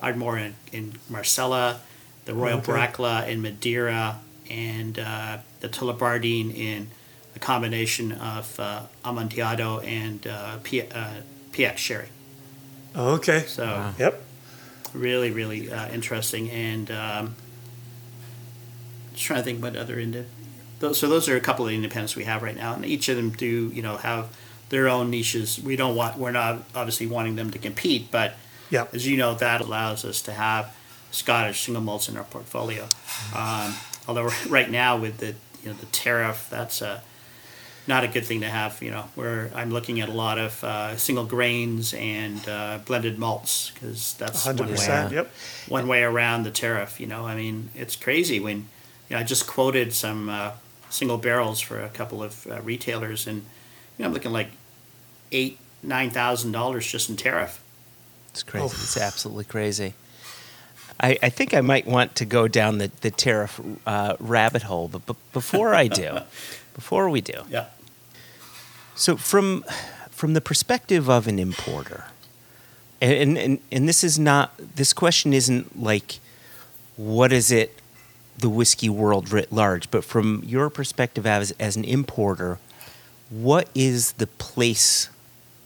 Ardmore in, in Marsala, the Royal okay. Brackla in Madeira, and uh, the Tullibardine in a combination of uh, Amontillado and uh, P- uh, PX sherry. Okay. So, wow. yep. Really, really uh, interesting. And um, just trying to think what other indi- those, so those are a couple of independents we have right now, and each of them do you know have their own niches. We don't want we're not obviously wanting them to compete, but yeah. as you know, that allows us to have Scottish single malts in our portfolio. Um, although right now with the you know the tariff, that's a not a good thing to have. You know, where I'm looking at a lot of uh, single grains and uh, blended malts because that's 100%, one way, yep. one way around the tariff. You know, I mean, it's crazy when you know I just quoted some uh, single barrels for a couple of uh, retailers, and you know I'm looking like eight nine thousand dollars just in tariff. It's crazy. Oh. It's absolutely crazy. I, I think I might want to go down the, the tariff uh, rabbit hole, but, but before I do, before we do, yeah. So from from the perspective of an importer, and, and and this is not this question isn't like what is it the whiskey world writ large, but from your perspective as as an importer, what is the place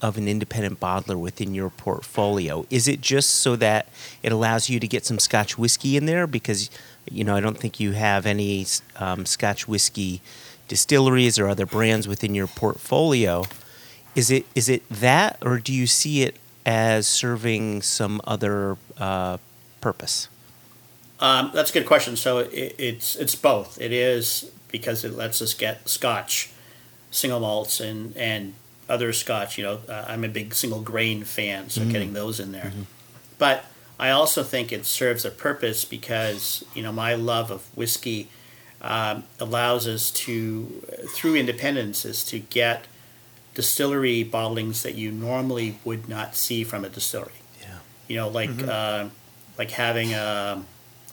of an independent bottler within your portfolio? Is it just so that it allows you to get some Scotch whiskey in there? Because, you know, I don't think you have any um, Scotch whiskey distilleries or other brands within your portfolio. Is it is it that, or do you see it as serving some other uh, purpose? Um, that's a good question. So it, it's it's both. It is because it lets us get Scotch single malts and and other Scotch. You know, uh, I'm a big single grain fan, so mm-hmm. getting those in there. Mm-hmm. But I also think it serves a purpose because you know my love of whiskey um, allows us to, through independence, is to get distillery bottlings that you normally would not see from a distillery. Yeah. You know, like mm-hmm. uh, like having a, a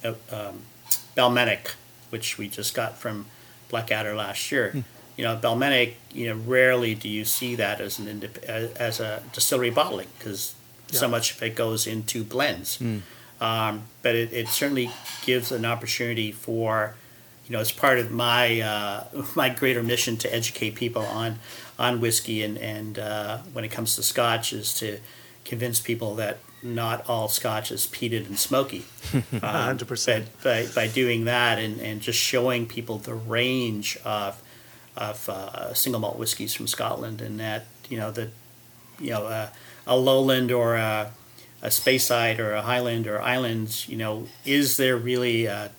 um, Balmenach, which we just got from Blackadder last year. Mm you know, Balmenach, you know, rarely do you see that as an indip- as a distillery bottling because yeah. so much of it goes into blends. Mm. Um, but it, it certainly gives an opportunity for, you know, it's part of my uh, my greater mission to educate people on on whiskey and and uh, when it comes to Scotch is to convince people that not all Scotch is peated and smoky. Hundred um, percent. By by doing that and and just showing people the range of of uh, single malt whiskies from Scotland, and that you know that you know uh, a lowland or a, a Speyside or a Highland or Islands, you know, is there really a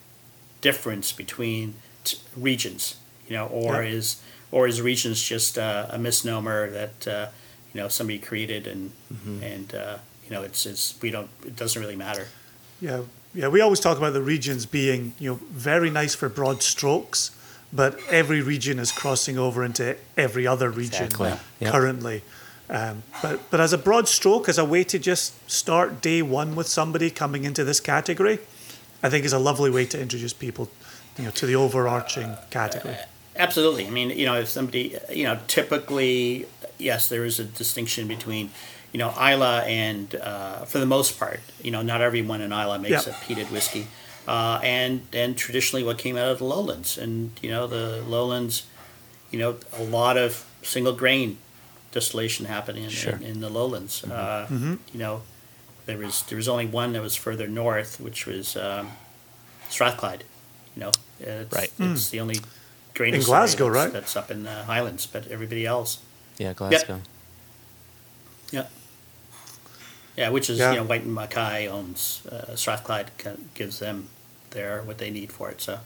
difference between t- regions, you know, or is or is regions just uh, a misnomer that uh, you know somebody created and mm-hmm. and uh, you know it's it's we don't it doesn't really matter. Yeah, yeah. We always talk about the regions being you know very nice for broad strokes, but every region is crossing over into every other region Exactly. Yep. currently. Um, but but as a broad stroke, as a way to just start day one with somebody coming into this category, I think is a lovely way to introduce people, you know, to the overarching category. Absolutely. I mean, you know, if somebody, you know, typically, yes, there is a distinction between, you know, Islay and, uh, for the most part, you know, not everyone in Islay makes Yeah. a peated whiskey, uh, and and traditionally what came out of the lowlands, and you know, the lowlands, you know, a lot of single grain distillation happening in, Sure. in, in the lowlands. Uh, You know, there was there was only one that was further north, which was um, Strathclyde. You know, it's, Right. It's the only grain In Glasgow, that's, right? That's up in the Highlands, but everybody else, Yeah, Glasgow. yeah, yeah, which is Yeah. you know Whyte and Mackay owns uh, Strathclyde, gives them their what they need for it. So,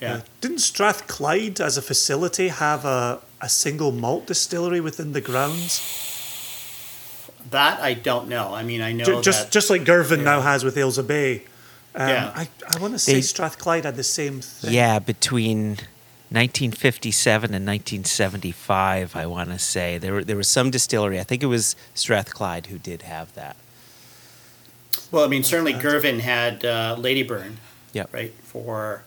yeah, Didn't Strathclyde, as a facility, have a, a single malt distillery within the grounds? that I don't know. I mean, I know Ju- just that just like Girvan yeah. now has with Ailsa Bay. Um, Yeah. I, I want to say They- Strathclyde had the same thing. Yeah, between 1957 and 1975, I want to say there were, there was some distillery. I think it was Strathclyde who did have that. well, I mean, certainly Girvan had uh, Ladyburn, Yep. right, for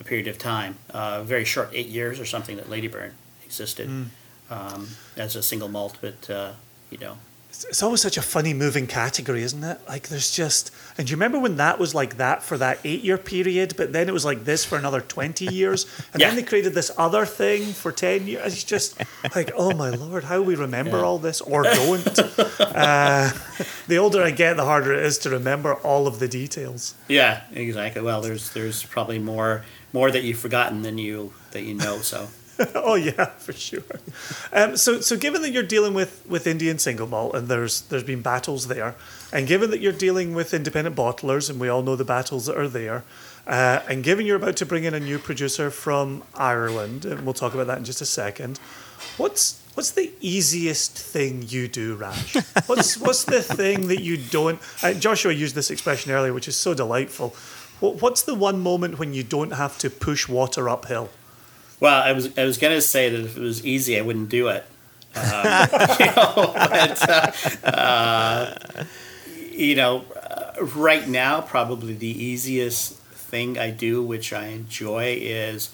a period of time, uh, very short, eight years or something that Ladyburn existed Hmm. um, as a single malt, but uh, you know, It's, always such a funny moving category, isn't it? Like there's just and do you remember when that was like that for that eight year period, but then it was like this for another twenty years, and Yeah. then they created this other thing for ten years. It's just like, oh my lord, how we remember Yeah. all this or don't. uh, the older I get, the harder it is to remember all of the details. Yeah, exactly. Well, there's there's probably more more that you've forgotten than you that you know. So oh yeah, for sure. Um, so so given that you're dealing with with Indian single malt and there's there's been battles there, and given that you're dealing with independent bottlers and we all know the battles that are there, uh, and given you're about to bring in a new producer from Ireland, and we'll talk about that in just a second, what's What's the easiest thing you do, Raj? What's what's the thing that you don't? Uh, Joshua used this expression earlier, which is so delightful. What, what's the one moment when you don't have to push water uphill? Well, I was I was gonna say that if it was easy, I wouldn't do it. Um, you know, but, uh, uh, you know, uh, right now, probably the easiest thing I do, which I enjoy, is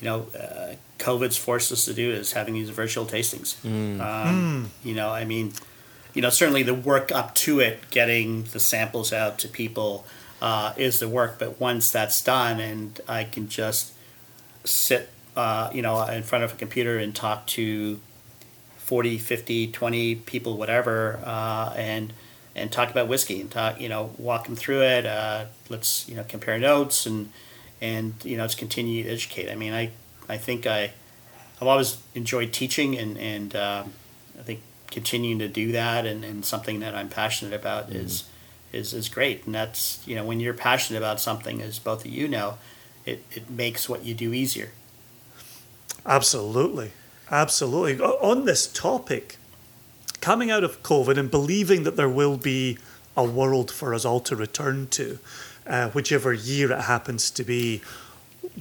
you know, uh, COVID's forced us to do is having these virtual tastings. Um, You know, I mean, you know, certainly the work up to it, getting the samples out to people, uh, is the work. But once that's done, and I can just sit, uh, you know, in front of a computer and talk to 40, 50, 20 people, whatever, uh, and and talk about whiskey and talk, you know, walk them through it. Uh, let's, you know, compare notes and and you know, just continue to educate. I mean, I I think I I've always enjoyed teaching and and um, I think continuing to do that and, and something that I'm passionate about is is is great. And that's you know, when you're passionate about something, as both of you know, it, it makes what you do easier. Absolutely. Absolutely. On this topic, coming out of COVID and believing that there will be a world for us all to return to, uh, whichever year it happens to be,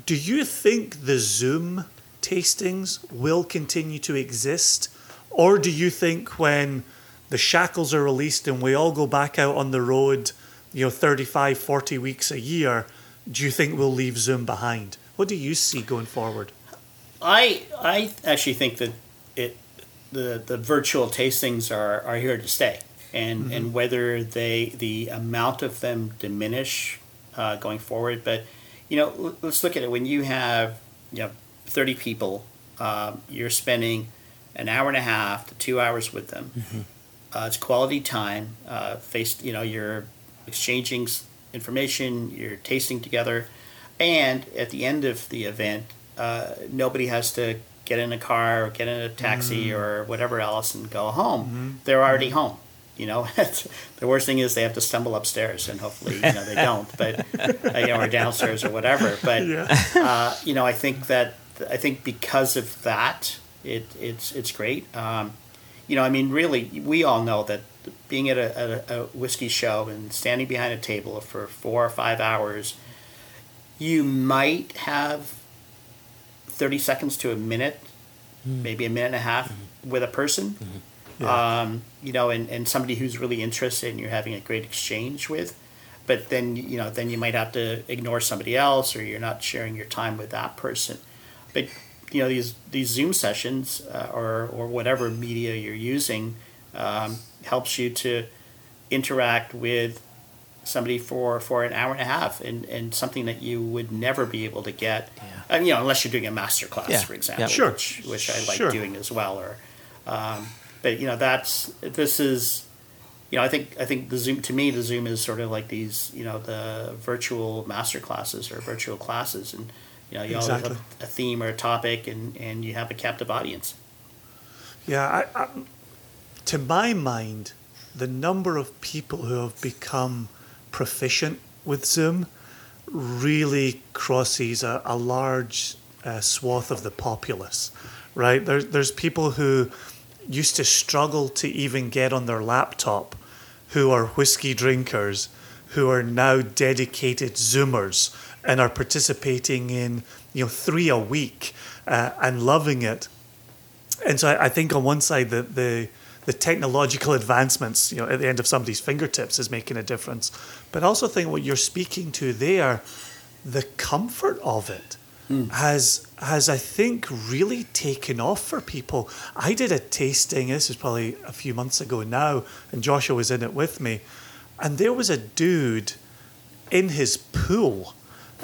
do you think the Zoom tastings will continue to exist? Or do you think when the shackles are released and we all go back out on the road, you know, 35, 40 weeks a year, do you think we'll leave Zoom behind? What do you see going forward? I I actually think that it the the virtual tastings are, are here to stay, and and whether they the amount of them diminish uh, going forward, but you know let's look at it when you have you know thirty people, um, you're spending an hour and a half to two hours with them. Uh, it's quality time. Uh, face you know you're exchanging information, you're tasting together, and at the end of the event, uh, nobody has to get in a car or get in a taxi or whatever else and go home. They're already home. You know, the worst thing is they have to stumble upstairs, and hopefully, you know, they don't. But uh, you know, or downstairs or whatever. But uh, you know, I think that I think because of that, it it's it's great. Um, you know, I mean, really, we all know that being at a, at a, a whiskey show and standing behind a table for four or five hours, you might have thirty seconds to a minute, maybe a minute and a half with a person. Yeah. Um, you know, and, and somebody who's really interested and you're having a great exchange with, but then you know then you might have to ignore somebody else or you're not sharing your time with that person. But you know these these Zoom sessions uh, or or whatever media you're using um, helps you to interact with somebody for, for an hour and a half and, and something that you would never be able to get Yeah. and, you know unless you're doing a master class Yeah. for example Yeah. Sure. which, which I like Sure. doing as well or um, but you know that's this is you know I think I think the Zoom to me the Zoom is sort of like these you know the virtual master classes or virtual classes and you know you always Exactly. have a theme or a topic and, and you have a captive audience Yeah, I, I, to my mind, the number of people who have become proficient with Zoom really crosses a, a large uh, swath of the populace, right? There, there's people who used to struggle to even get on their laptop who are whiskey drinkers who are now dedicated Zoomers and are participating in you know three a week uh, and loving it and so I, I think on one side the, the the technological advancements, you know, at the end of somebody's fingertips is making a difference. But I also think what you're speaking to there, the comfort of it has has I think really taken off for people. I did a tasting, this is probably a few months ago now, and Joshua was in it with me. And there was a dude in his pool.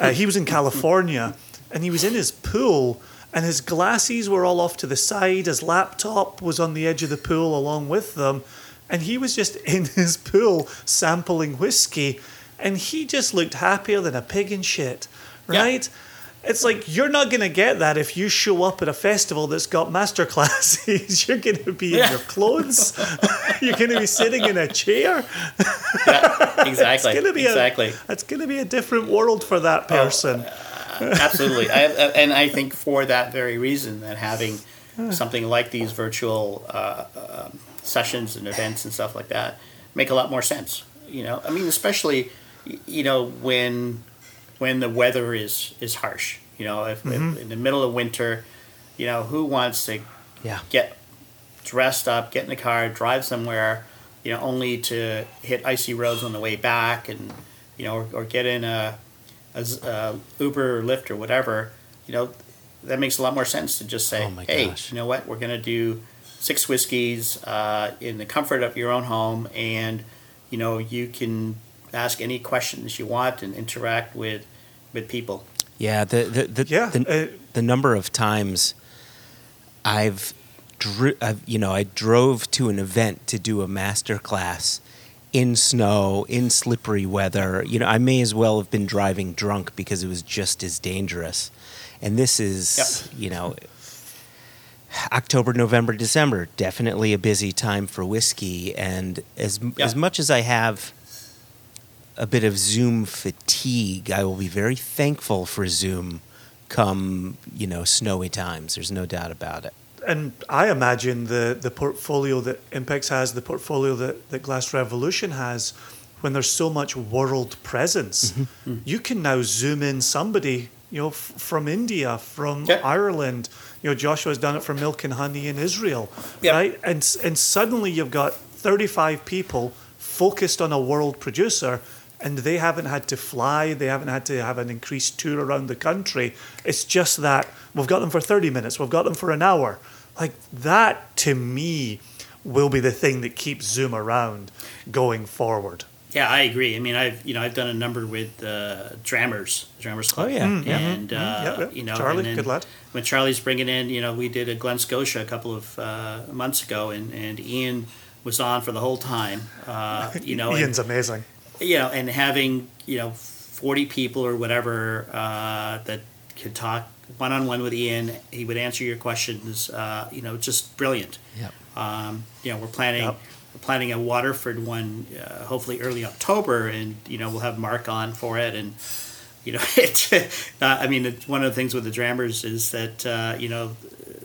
Uh, he was in California and he was in his pool and his glasses were all off to the side. His laptop was on the edge of the pool along with them. And he was just in his pool sampling whiskey and he just looked happier than a pig in shit, Yeah. right? It's like you're not going to get that if you show up at a festival that's got master classes. you're going to be in your clothes. you're going to be sitting in a chair. yeah exactly It's to be exactly A, it's going to be a different world for that oh, person. absolutely. I, and i think for that very reason that having something like these virtual uh, um sessions and events and stuff like that make a lot more sense you know? I mean especially you know when when the weather is is harsh you know? If, if in the middle of winter you know who wants to Yeah. get dressed up, get in the car, drive somewhere, you know, only to hit icy roads on the way back, and you know, or, or get in a, a z- a Uber or Lyft or whatever. You know, that makes a lot more sense to just say, Oh hey, gosh. you know what, we're gonna do six whiskeys uh, in the comfort of your own home, and you know, you can ask any questions you want and interact with with people. Yeah, the the the, Yeah, the, uh, the number of times I've, dri- I've you know I drove to an event to do a master class in snow in slippery weather. You know, I may as well have been driving drunk because it was just as dangerous. And this is you know October, November, December, definitely a busy time for whiskey. And as Yeah. as much as I have a bit of Zoom fatigue, I will be very thankful for Zoom come you know snowy times. There's no doubt about it. And I imagine the the portfolio that Impex has, the portfolio that, that Glass Revolution has, when there's so much world presence, Mm-hmm. you can now zoom in somebody, you know, f- from India, from Yeah. Ireland. You know, Joshua's done it for Milk and Honey in Israel, Yeah. right? And and suddenly you've got 35 people focused on a world producer. And they haven't had to fly. They haven't had to have an increased tour around the country. It's just that we've got them for 30 minutes. We've got them for an hour. Like that, to me, will be the thing that keeps Zoom around going forward. Yeah, I agree. I mean, I've you know I've done a number with uh, Drammers, Drammers Club. Oh, yeah, Mm, yeah. and uh, Yeah, yeah. you know, Charlie, and then good lad. When Charlie's bringing in, you know, we did a Glen Scotia a couple of uh, months ago, and, and Ian was on for the whole time. Uh, you know, and, Ian's amazing. You know, and having you know forty people or whatever uh, that could talk one on one with Ian, he would answer your questions. Uh, you know, just brilliant. Yep. Um, you know, we're planning Yep. we're planning a Waterford one, uh, hopefully early October, and you know we'll have Mark on for it, and you know, it. Uh, I mean, one of the things with the Drammers is that uh, you know,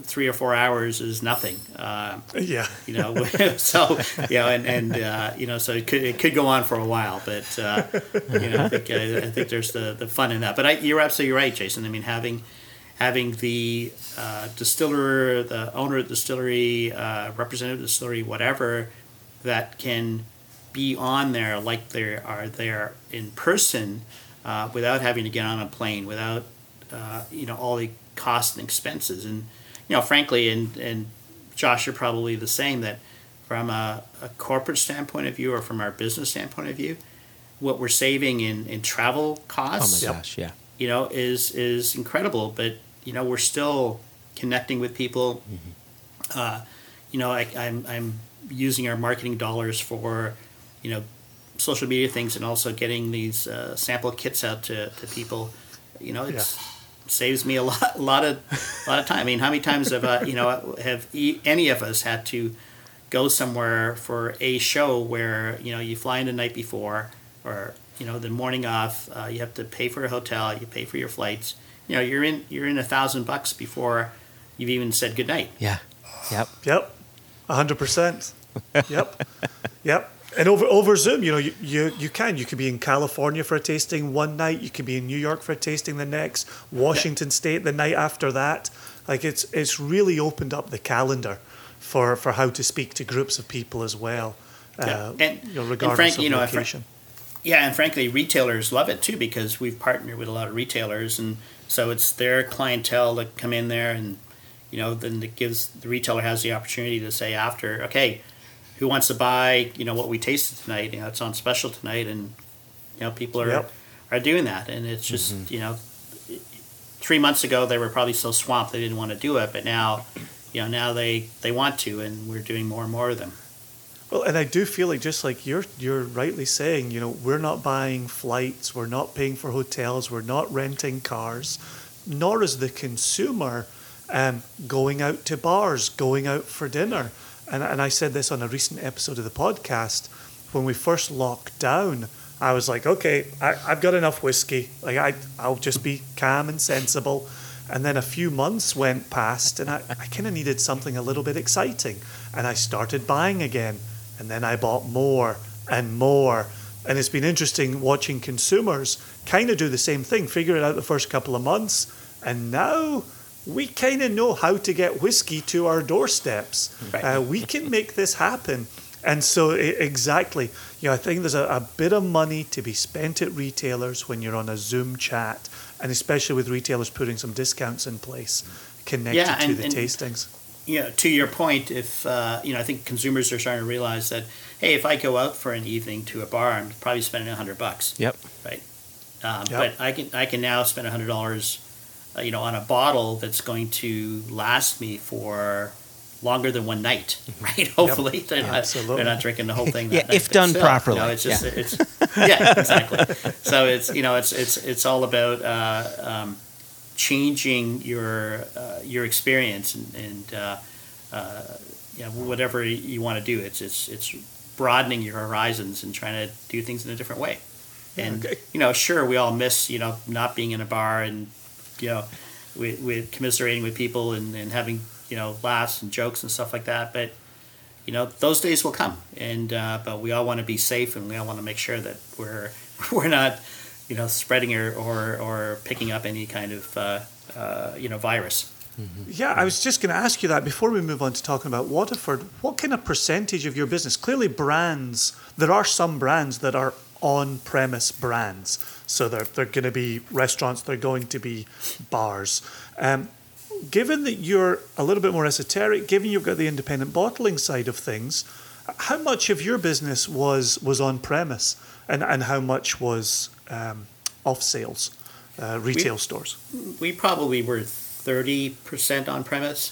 three or four hours is nothing. Uh, Yeah. you know, so you know, and and uh, you know, so it could it could go on for a while, but uh, you know, I think I, I think there's the the fun in that. But I, you're absolutely right, Jason. I mean, having having the uh, distiller, the owner of the distillery, uh, representative of the distillery, whatever, that can be on there like they are there in person uh, without having to get on a plane, without uh, you know all the costs and expenses. And you know, frankly, and and Josh, you're probably the same that from a, a corporate standpoint of view or from our business standpoint of view, what we're saving in, in travel Oh costs, my gosh, yeah. you know, is is incredible. But you know, we're still connecting with people. Uh, you know, I, I'm I'm using our marketing dollars for, you know, social media things and also getting these uh, sample kits out to, to people. You know, it's saves me a lot a lot of a lot of time. I mean, how many times have uh, you know have e- any of us had to go somewhere for a show where you know you fly in the night before or you know the morning off uh, you have to pay for a hotel you pay for your flights you know you're in you're in a thousand bucks before you've even said goodnight Yeah. Yep. Yep, hundred percent. Yep, yep. And over over Zoom, you know, you, you you can you could be in California for a tasting one night, you could be in New York for a tasting the next, Washington State the night after that. Like it's it's really opened up the calendar for for how to speak to groups of people as well. Yeah. Uh, And- you know, and regardless Frank, of you know, location. Yeah, and frankly, retailers love it too because we've partnered with a lot of retailers, and so it's their clientele that come in there, and you know, then it gives the retailer has the opportunity to say after, okay, who wants to buy, you know, what we tasted tonight? You know, it's on special tonight, and you know, people are Yep. are doing that, and it's just you know, three months ago they were probably so swamped they didn't want to do it, but now, you know, now they they want to, and we're doing more and more of them. Well, and I do feel like just like you're you're rightly saying, you know, we're not buying flights, we're not paying for hotels, we're not renting cars, nor is the consumer um, going out to bars, going out for dinner. And and I said this on a recent episode of the podcast when we first locked down. I was like, okay, I, I've got enough whiskey. Like I, I'll just be calm and sensible. And then a few months went past, and I, I kind of needed something a little bit exciting. And I started buying again. And then I bought more and more. And it's been interesting watching consumers kind of do the same thing, figure it out the first couple of months. And now we kind of know how to get whiskey to our doorsteps. Right. Uh, we can make this happen. And so, e- exactly, you know, I think there's a, a bit of money to be spent at retailers when you're on a Zoom chat, and especially with retailers putting some discounts in place connected Yeah, to the and- tastings. you know, to your point, if uh, you know, I think consumers are starting to realize that, hey, if I go out for an evening to a bar, I'm probably spending a hundred bucks, Yep. right? Um, Yep. But I can I can now spend a hundred dollars, uh, you know, on a bottle that's going to last me for longer than one night, right? Hopefully, they're, not, Absolutely. they're not drinking the whole thing. Yeah, night, if done still, properly, it's just yeah. it's yeah, exactly. So it's you know it's it's it's all about uh, um, changing your uh, your experience and, and uh, uh, you know, whatever you want to do. It's it's it's broadening your horizons and trying to do things in a different way. And Okay. you know, sure, we all miss you know not being in a bar and you know with, with commiserating with people and, and having you know laughs and jokes and stuff like that. But you know, those days will come, and uh, but we all want to be safe and we all want to make sure that we're we're not you know spreading or or, or picking up any kind of uh, uh, you know virus. Yeah, I was just going to ask you that before we move on to talking about Waterford. What kind of percentage of your business? Clearly, brands. There are some brands that are on-premise brands, so they're they're going to be restaurants. They're going to be bars. Um, given that you're a little bit more esoteric, given you've got the independent bottling side of things, how much of your business was was on-premise, and and how much was um, off sales, uh, retail stores? we probably were thirty percent on premise,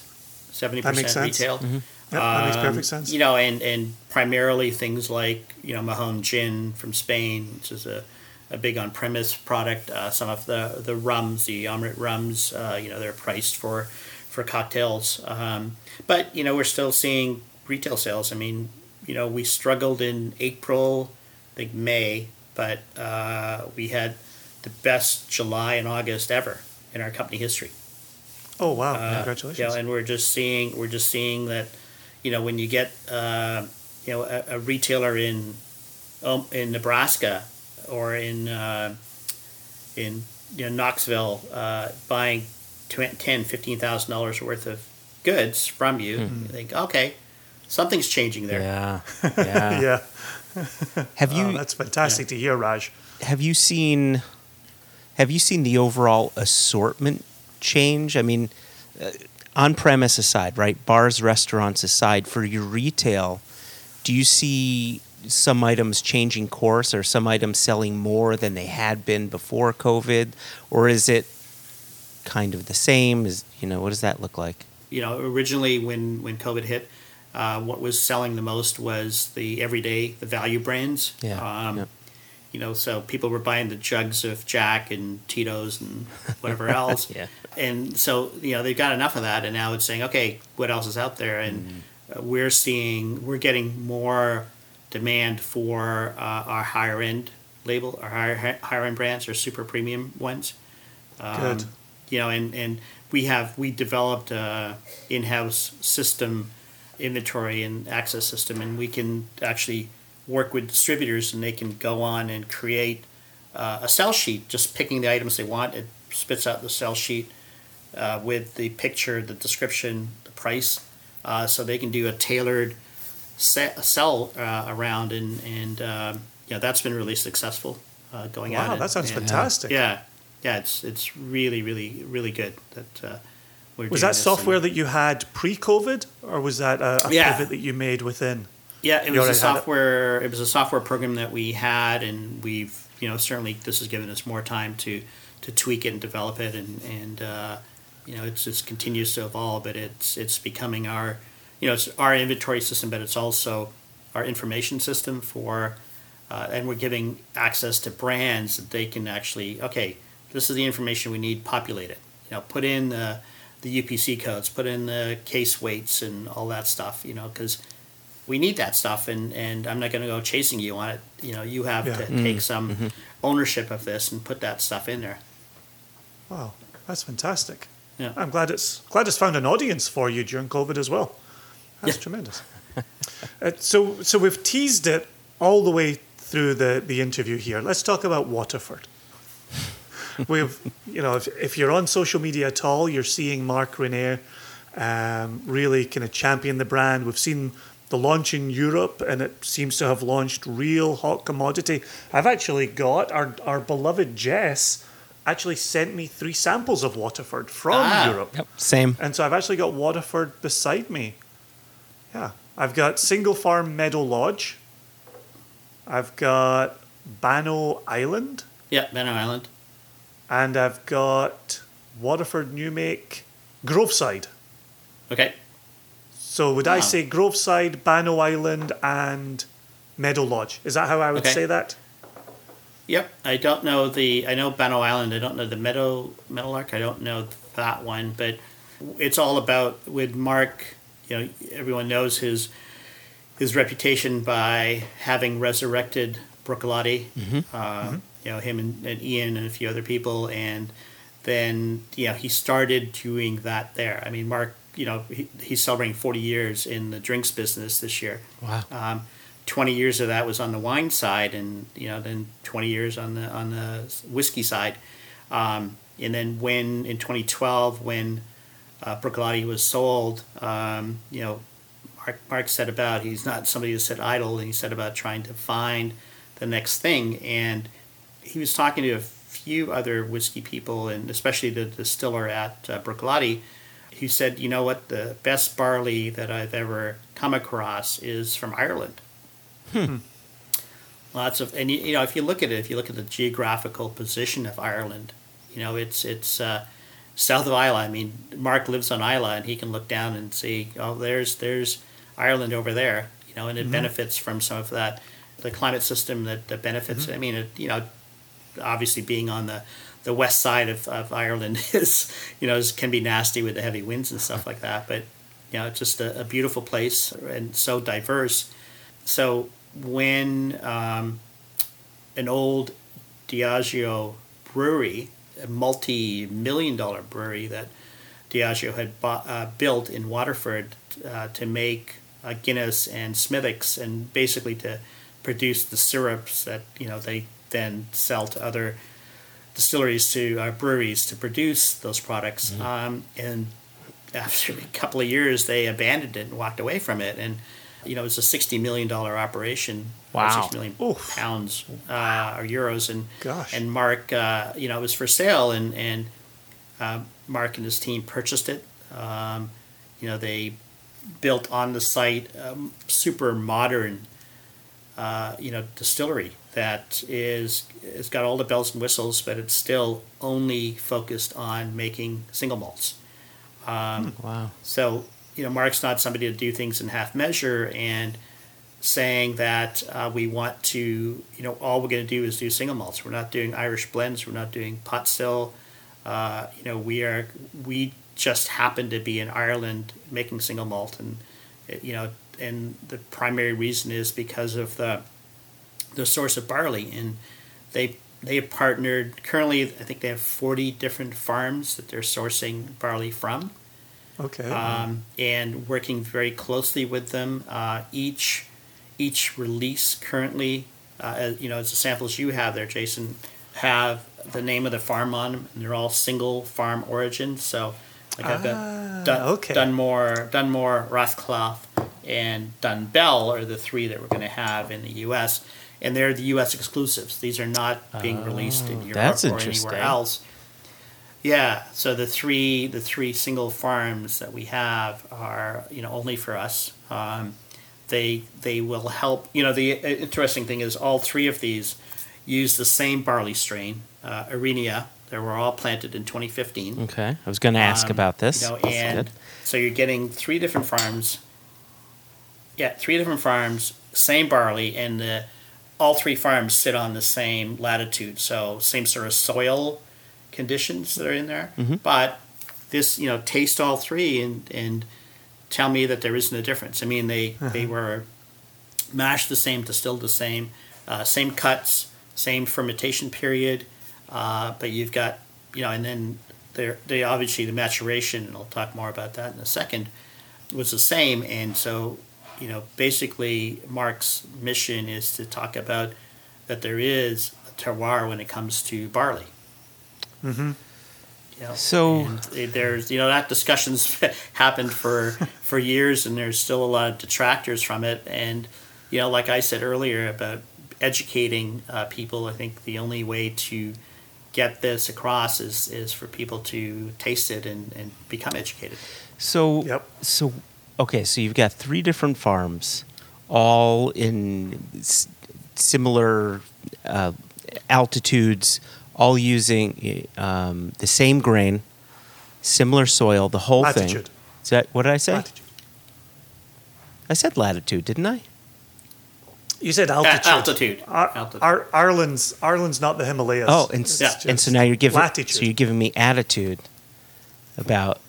seventy That makes percent sense. retail. Yep, that makes Um, perfect sense. You know, and and primarily things like you know Mahon gin from Spain, which is a, a big on premise product. Uh, some of the the rums, the Amrut rums, uh, you know, they're priced for for cocktails. Um, but you know, we're still seeing retail sales. I mean, you know, we struggled in April, I think May, but uh, we had the best July and August ever in our company history. Oh wow! Uh, Congratulations. You know, and we're just seeing we're just seeing that, you know, when you get uh, you know a, a retailer in um, in Nebraska or in uh, in you know Knoxville uh, buying tw- ten, fifteen thousand dollars worth of goods from you. You think, okay, something's changing there. Yeah. Yeah. Yeah. Have you Oh, that's fantastic to hear, Raj. have you seen have you seen the overall assortment change? I mean, uh, on premise aside, right? Bars, restaurants aside, for your retail, do you see some items changing course or some items selling more than they had been before COVID? Or is it kind of the same? Is you know, what does that look like? you know, originally when when COVID hit, uh, what was selling the most was the everyday, the value brands. Yeah, Um, yep. You know, so people were buying the jugs of Jack and Tito's and whatever else. Yeah. And so you know they've got enough of that, and now it's saying, okay, what else is out there? And uh, we're seeing we're getting more demand for uh, our higher end label, our higher higher end brands, or super premium ones. Um, Good. You know, and, and we have we developed a in-house system, inventory and access system, and we can actually work with distributors, and they can go on and create uh, a sell sheet, just picking the items they want. It spits out the sell sheet uh, with the picture, the description, the price, uh, so they can do a tailored sell uh, around, and and um, you know that's been really successful uh, going out. Wow, that sounds And- fantastic. yeah, yeah, it's it's really really really good that uh, we're Was doing that software and- that you had pre-COVID, or was that a, a Yeah. pivot that you made within? Yeah, it You was a had it? software. It? was a software program that we had, and we've you know certainly this has given us more time to to tweak it and develop it, and and uh, you know it's just continues to evolve. But it's it's becoming our you know it's our inventory system, but it's also our information system for, uh, and we're giving access to brands that they can actually okay, this is the information we need. Populate it. You know, put in the the UPC codes, put in the case weights and all that stuff. You know, because we need that stuff and, and I'm not going to go chasing you on it. You know, you have Yeah. to take some ownership of this and put that stuff in there. Wow, that's fantastic. Yeah. I'm glad it's glad it's found an audience for you during COVID as well. That's Yeah. tremendous. uh, so so we've teased it all the way through the, the interview here. Let's talk about Waterford. We've you know if, if you're on social media at all, you're seeing Mark Reynier um, really kind of champion the brand. We've seen the launch in Europe, and it seems to have launched real hot commodity. I've actually got our our beloved Jess actually sent me three samples of Waterford from Ah. Europe. Yep. Same. And so I've actually got Waterford beside me. Yeah. I've got Single Farm Meadow Lodge. I've got Bannow Island. Yeah, Banner Island. And I've got Waterford New Make Groveside. Okay. So would I say Groveside, Bannow Island, and Meadow Lodge? Is that how I would Okay. say that? Yep. I don't know the. I know Bannow Island. I don't know the Meadow Meadowlark. I don't know that one, but it's all about with Mark. You know, everyone knows his his reputation by having resurrected Bruichladdich. Uh, You know, him and, and Ian and a few other people, and then you know he started doing that there. I mean, Mark. You know, he, he's celebrating forty years in the drinks business this year. Wow. Um, 20 years of that was on the wine side and you know then 20 years on the on the whiskey side um, and then when in 2012 when uh, was sold um, you know Mark, Mark said about he's not somebody who sit idle and he said about trying to find the next thing. And he was talking to a few other whiskey people and especially the distiller at uh, he said you know what? The best barley that I've ever come across is from Ireland. Lots of, and you, you know, if you look at it, if you look at the geographical position of Ireland, you know, it's it's uh, south of Islay. I mean, Mark lives on Islay, and he can look down and see, oh, there's there's Ireland over there, you know, and it benefits from some of that, the climate system that, that benefits. I mean, it, you know, obviously being on the the west side of, of Ireland is, you know, is, can be nasty with the heavy winds and stuff like that. But you know, it's just a, a beautiful place and so diverse. So when um, an old Diageo brewery, multi-million dollar brewery that Diageo had bought, uh, built in Waterford uh, to make uh, Guinness and Smithwick's, and basically to produce the syrups that you know they then sell to other distilleries to uh, breweries to produce those products. Mm-hmm. Um, and after a couple of years, they abandoned it and walked away from it. And you know, it was a sixty million dollar operation. Wow. six million Oof. pounds uh, or euros, and Gosh. and Mark, uh, you know, it was for sale, and and uh, Mark and his team purchased it. Um, you know, they built on the site a super modern, uh, you know, distillery that is it's got all the bells and whistles, but it's still only focused on making single malts. Wow. So, you know, Mark's not somebody to do things in half measure and saying that uh, we want to, you know, all we're going to do is do single malts. We're not doing Irish blends. We're not doing pot still. Uh, you know, we are, we just happen to be in Ireland making single malt. And, you know, and the primary reason is because of the, the source of barley. And they, they have partnered, currently, I think they have 40 different farms that they're sourcing barley from Okay. um, and working very closely with them. Uh, each each release currently, uh, as, you know, as the samples you have there, Jason, have the name of the farm on them, and they're all single farm origin. So, like I've Ah, got Dun- okay. Dunmore, Dunmore, Rathclogh, and Dunbell are the three that we're going to have in the U.S. And they're the U.S. exclusives. These are not being released in Europe Oh, that's or interesting. anywhere else. Yeah, so the three the three single farms that we have are you know only for us. Um, they they will help. You know the uh, interesting thing is all three of these use the same barley strain, uh, Arenia. They were all planted in 2015. Okay. I was going to ask Um, about this. You know, and good. so you're getting three different farms. Yeah, three different farms, same barley, and the, all three farms sit on the same latitude, so same sort of soil conditions that are in there. Mm-hmm. But this, you know, taste all three and and tell me that there isn't a difference. I mean, they they were mashed the same, distilled the same, uh, same cuts, same fermentation period, uh, but you've got you know, and then they're they obviously the maturation, and I'll talk more about that in a second, was the same, and so you know, basically Mark's mission is to talk about that there is a terroir when it comes to barley. Mhm. You know, So- there's you know that discussions happened for for years, and there's still a lot of detractors from it. And you know, like I said earlier about educating uh, people, I think the only way to get this across is is for people to taste it and, and become educated. So, Yep. so okay, so you've got three different farms, all in s- similar uh, altitudes, all using um, the same grain, similar soil, the whole Latitude. thing. Is that what did I say? Latitude. I said latitude, didn't I? You said altitude. altitude. Ar- Altitude. Ar- Ireland's Ireland's not the Himalayas. Oh, and, Yeah. and so now you're giving latitude. so you're giving me attitude about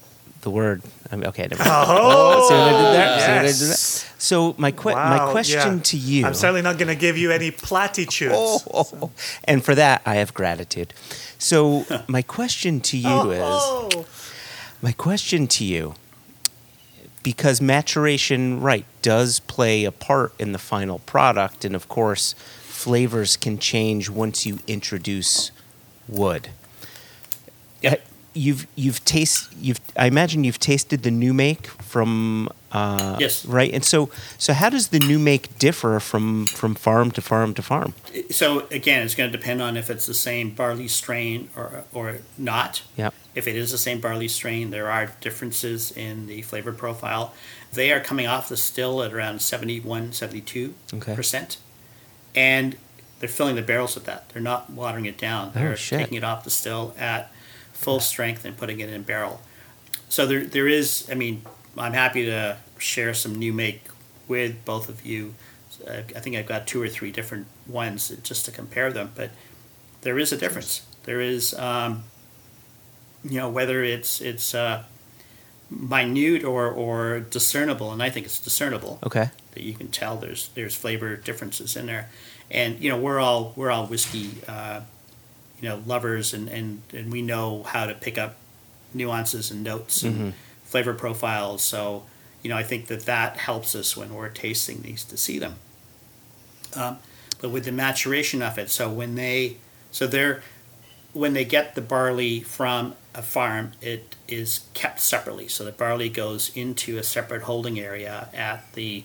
the word. I mean, okay, never mind. Oh, see what I did there? See what I did yes. there? So my que- Wow, my question yeah. to you. I'm certainly not going to give you any platitudes. Oh, and for that I have gratitude. So my question to you is Oh. my question to you because maturation right does play a part in the final product and of course flavors can change once you introduce wood. Yep. Uh, You've you've taste you've I imagine you've tasted the new make from uh, Yes. right and so so how does the new make differ from from farm to farm to farm So again, it's going to depend on if it's the same barley strain or or not. yeah If it is the same barley strain, there are differences in the flavor profile. They are coming off the still at around 71, 72 Okay. percent, and they're filling the barrels with that. They're not watering it down. They're Oh, taking it off the still at full strength and putting it in a barrel. So there, there is. I mean, I'm happy to share some new make with both of you. I think I've got two or three different ones just to compare them, but there is a difference. There is, um, you know, whether it's it's uh, minute or or discernible, and I think it's discernible okay that you can tell there's there's flavor differences in there, and you know we're all we're all whiskey, uh, you know, lovers, and, and and we know how to pick up nuances and notes and flavor profiles. So you know I think that that helps us when we're tasting these to see them. Um, but with the maturation of it, so when they so they're when they get the barley from a farm, it is kept separately. So the barley goes into a separate holding area at the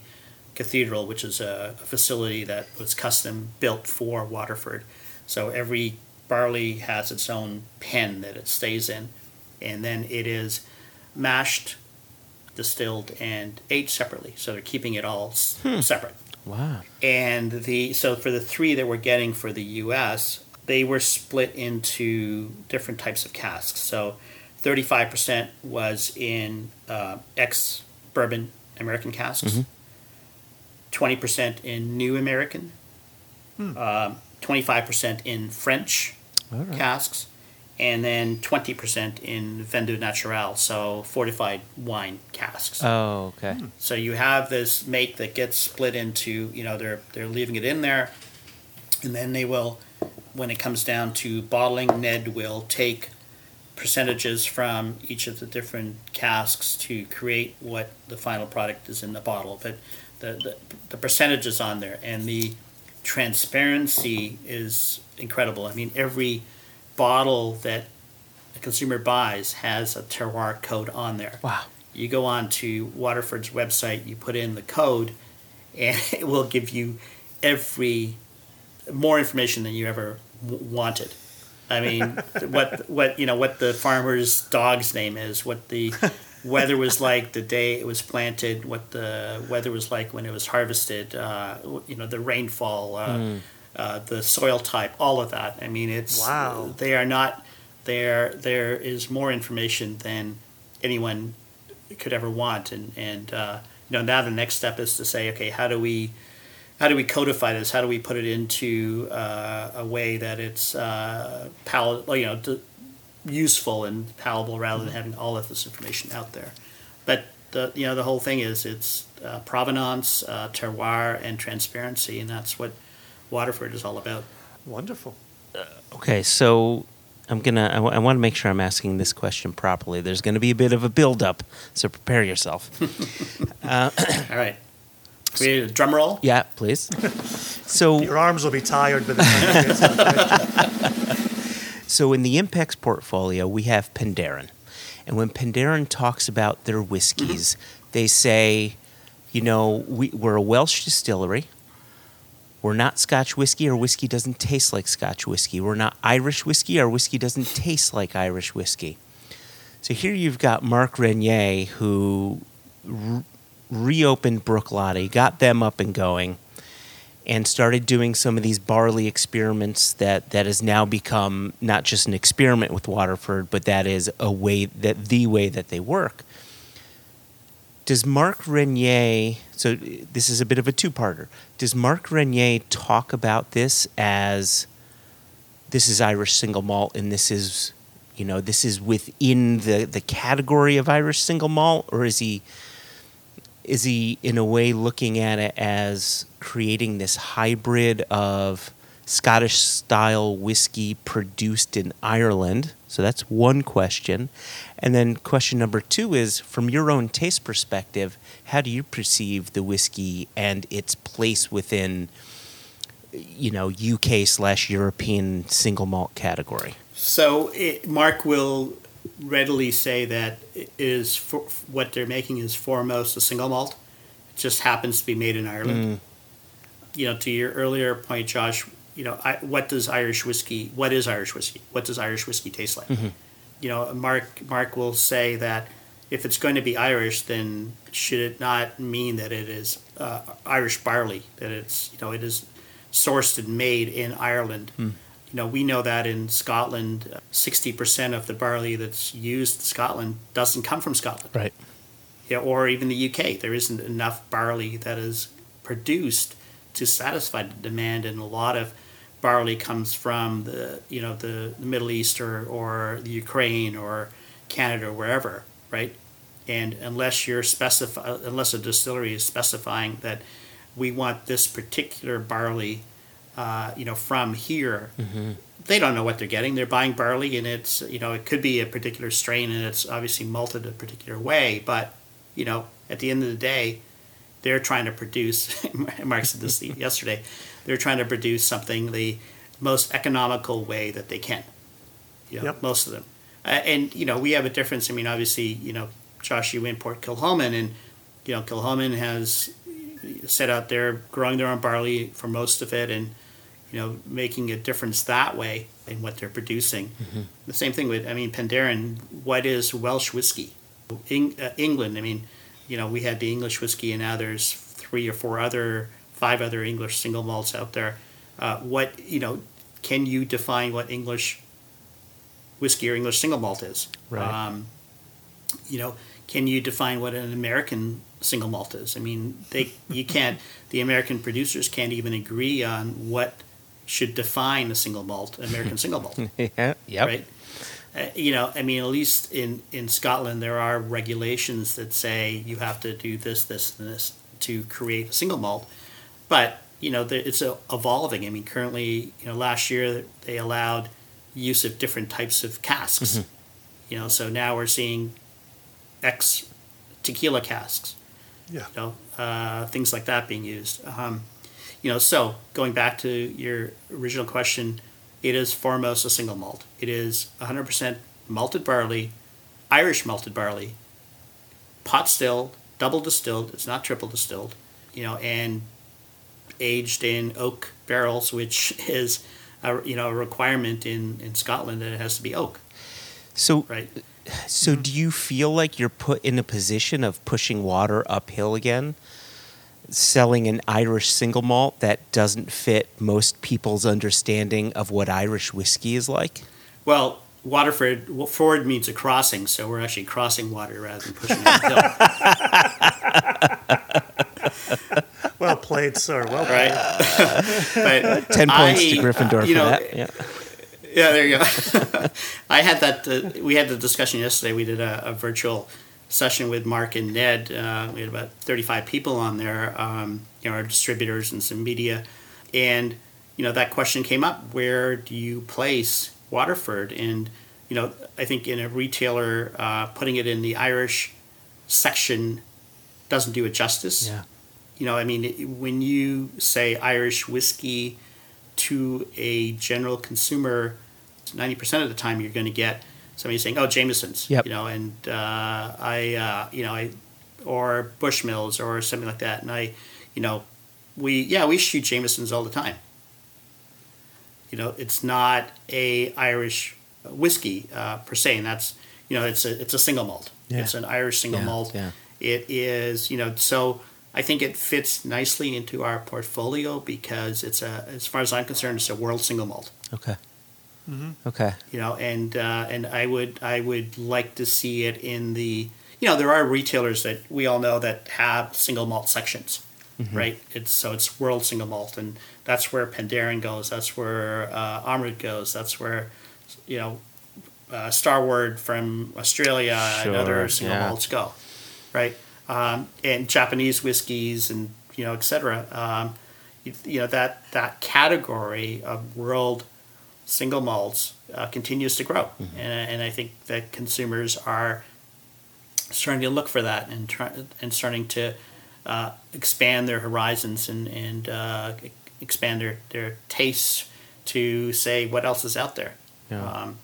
cathedral, which is a, a facility that was custom built for Waterford. So every barley has its own pen that it stays in, and then it is mashed, distilled, and aged separately. So they're keeping it all s- hmm. separate. Wow. And the so for the three that we're getting for the U.S., they were split into different types of casks. So, thirty-five percent was in uh, ex bourbon American casks, mm-hmm. 20 percent in New American, hmm. um, twenty-five percent in French right. casks, and then twenty percent in Vin Doux Naturel, so fortified wine casks. Oh, okay. Hmm. So you have this make that gets split into, you know, they're they're leaving it in there, and then they will, when it comes down to bottling, Ned will take percentages from each of the different casks to create what the final product is in the bottle. But the the, the percentages on there and the transparency is incredible. I mean, every bottle that a consumer buys has a terroir code on there Wow. you go on to Waterford's website, you put in the code, and it will give you every more information than you ever w- wanted. I mean, what what you know what the farmer's dog's name is, what the weather was like the day it was planted, what the weather was like when it was harvested, uh, you know, the rainfall, uh, uh, the soil type, all of that. I mean, it's Wow. They are not there. There is more information than anyone could ever want, and and uh, you know now the next step is to say, okay, how do we how do we codify this? How do we put it into uh, a way that it's uh, pal- you know d- useful and palatable rather than having all of this information out there? But the you know the whole thing is it's uh, provenance, uh, terroir, and transparency, and that's what Waterford is all about. Wonderful. Okay, so I'm gonna. I, want to make sure I'm asking this question properly. There's going to be a bit of a build-up, so prepare yourself. All right, we need a drum roll. yeah, please. So, Your arms will be tired by the time so in the Impex portfolio, we have Penderyn, and when Penderyn talks about their whiskeys, they say, you know, we, we're a Welsh distillery. We're not Scotch whiskey. Our whiskey doesn't taste like Scotch whiskey. We're not Irish whiskey. Our whiskey doesn't taste like Irish whiskey. So here you've got Mark Reynier, who re- reopened Bruichladdich, got them up and going, and started doing some of these barley experiments that, that has now become not just an experiment with Waterford, but that is a way that the way that they work. Does Mark Reynier, so this is a bit of a two parter, does Mark Reynier talk about this as this is Irish single malt and this is, you know, this is within the, the category of Irish single malt, or is he is he in a way looking at it as creating this hybrid of Scottish style whiskey produced in Ireland? So that's one question. And then question number two is from your own taste perspective, how do you perceive the whiskey and its place within you know, UK slash European single malt category? So it, Mark will readily say that is for, what they're making is foremost a single malt. It just happens to be made in Ireland. Mm. You know, to your earlier point, Josh. You know, I, what does Irish whiskey? What is Irish whiskey? What does Irish whiskey taste like? Mm-hmm. You know, Mark Mark will say that if it's going to be Irish, then should it not mean that it is uh, Irish barley? That it's you know it is sourced and made in Ireland. Mm. You know, we know that in Scotland, uh, sixty percent of the barley that's used in Scotland doesn't come from Scotland, Right. yeah, or even the UK. There isn't enough barley that is produced to satisfy the demand, and a lot of barley comes from the you know the, the Middle East or, or the Ukraine or Canada or wherever, right? And unless you're specify, unless a distillery is specifying that we want this particular barley, uh, you know, from here, they don't know what they're getting. They're buying barley, and it's you know it could be a particular strain, and it's obviously malted a particular way. But you know, at the end of the day, they're trying to produce. Mark said this yesterday. They're trying to produce something the most economical way that they can, You know, Yep. most of them. Uh, and you know, we have a difference. I mean, obviously, you know, Josh, you import Kilchoman, and you know, Kilchoman has set out there growing their own barley for most of it, and you know, making a difference that way in what they're producing. The same thing with, I mean, Penderyn. What is Welsh whiskey? Eng, uh, England. I mean, you know, we had the English whiskey, and now there's three or four other, five other English single malts out there. Uh, what you know, can you define what English whiskey or English single malt is? Right. Um, you know, can you define what an American single malt is? I mean, they you can't. The American producers can't even agree on what should define a single malt, American single malt yeah. Yep. right? Uh, you know, I mean, at least in, in Scotland, there are regulations that say you have to do this, this, and this to create a single malt. But you know, the- it's uh, evolving. I mean, currently, you know, last year they allowed use of different types of casks. You know, so now we're seeing X tequila casks Yeah. you know, uh, things like that being used. Um, you know, so going back to your original question, it is foremost a single malt. It is 100% malted barley, Irish malted barley, pot still, double distilled. It's not triple distilled. You know, and aged in oak barrels, which is a, you know a requirement in in Scotland that it has to be oak, So, right? so mm-hmm. do you feel like you're put in a position of pushing water uphill again? Selling an Irish single malt that doesn't fit most people's understanding of what Irish whiskey is like? Well, Waterford well, forward means a crossing, so we're actually crossing water rather than pushing it uphill. Well played, sir. Well played. right? but 10 points I, to Gryffindor uh, you for know, that. Yeah. Yeah, there you go. I had that. Uh, we had the discussion yesterday. We did a, a virtual session with Mark and Ned. Uh, we had about thirty-five people on there. Um, you know, our distributors and some media, and you know that question came up: Where do you place Waterford? And you know, I think in a retailer uh, putting it in the Irish section doesn't do it justice Yeah. you know, I mean, when you say Irish whiskey to a general consumer, ninety percent of the time you're going to get somebody saying, "Oh, Jameson's," Yep. you know, and uh, I, uh, you know, I, or Bushmills or something like that, and I, you know, we yeah we shoot Jameson's all the time. You know, it's not a Irish whiskey uh, per se, and that's you know it's a it's a single malt. Yeah. It's an Irish single Yeah, malt. yeah. It is you know so I think it fits nicely into our portfolio because it's a as far as I'm concerned it's a world single malt. Okay. Okay. You know, and uh, and I would I would like to see it in the you know there are retailers that we all know that have single malt sections, right? It's so it's world single malt, and that's where Penderyn goes. That's where uh, goes. That's where you know uh, Starward from Australia and other single yeah. malts go, right? Um, and Japanese whiskeys and you know etc. Um, you, you know that that category of world single malts uh, continues to grow, and, and I think that consumers are starting to look for that and try, and starting to uh, expand their horizons and and uh, expand their their tastes to say what else is out there. Yeah. Um,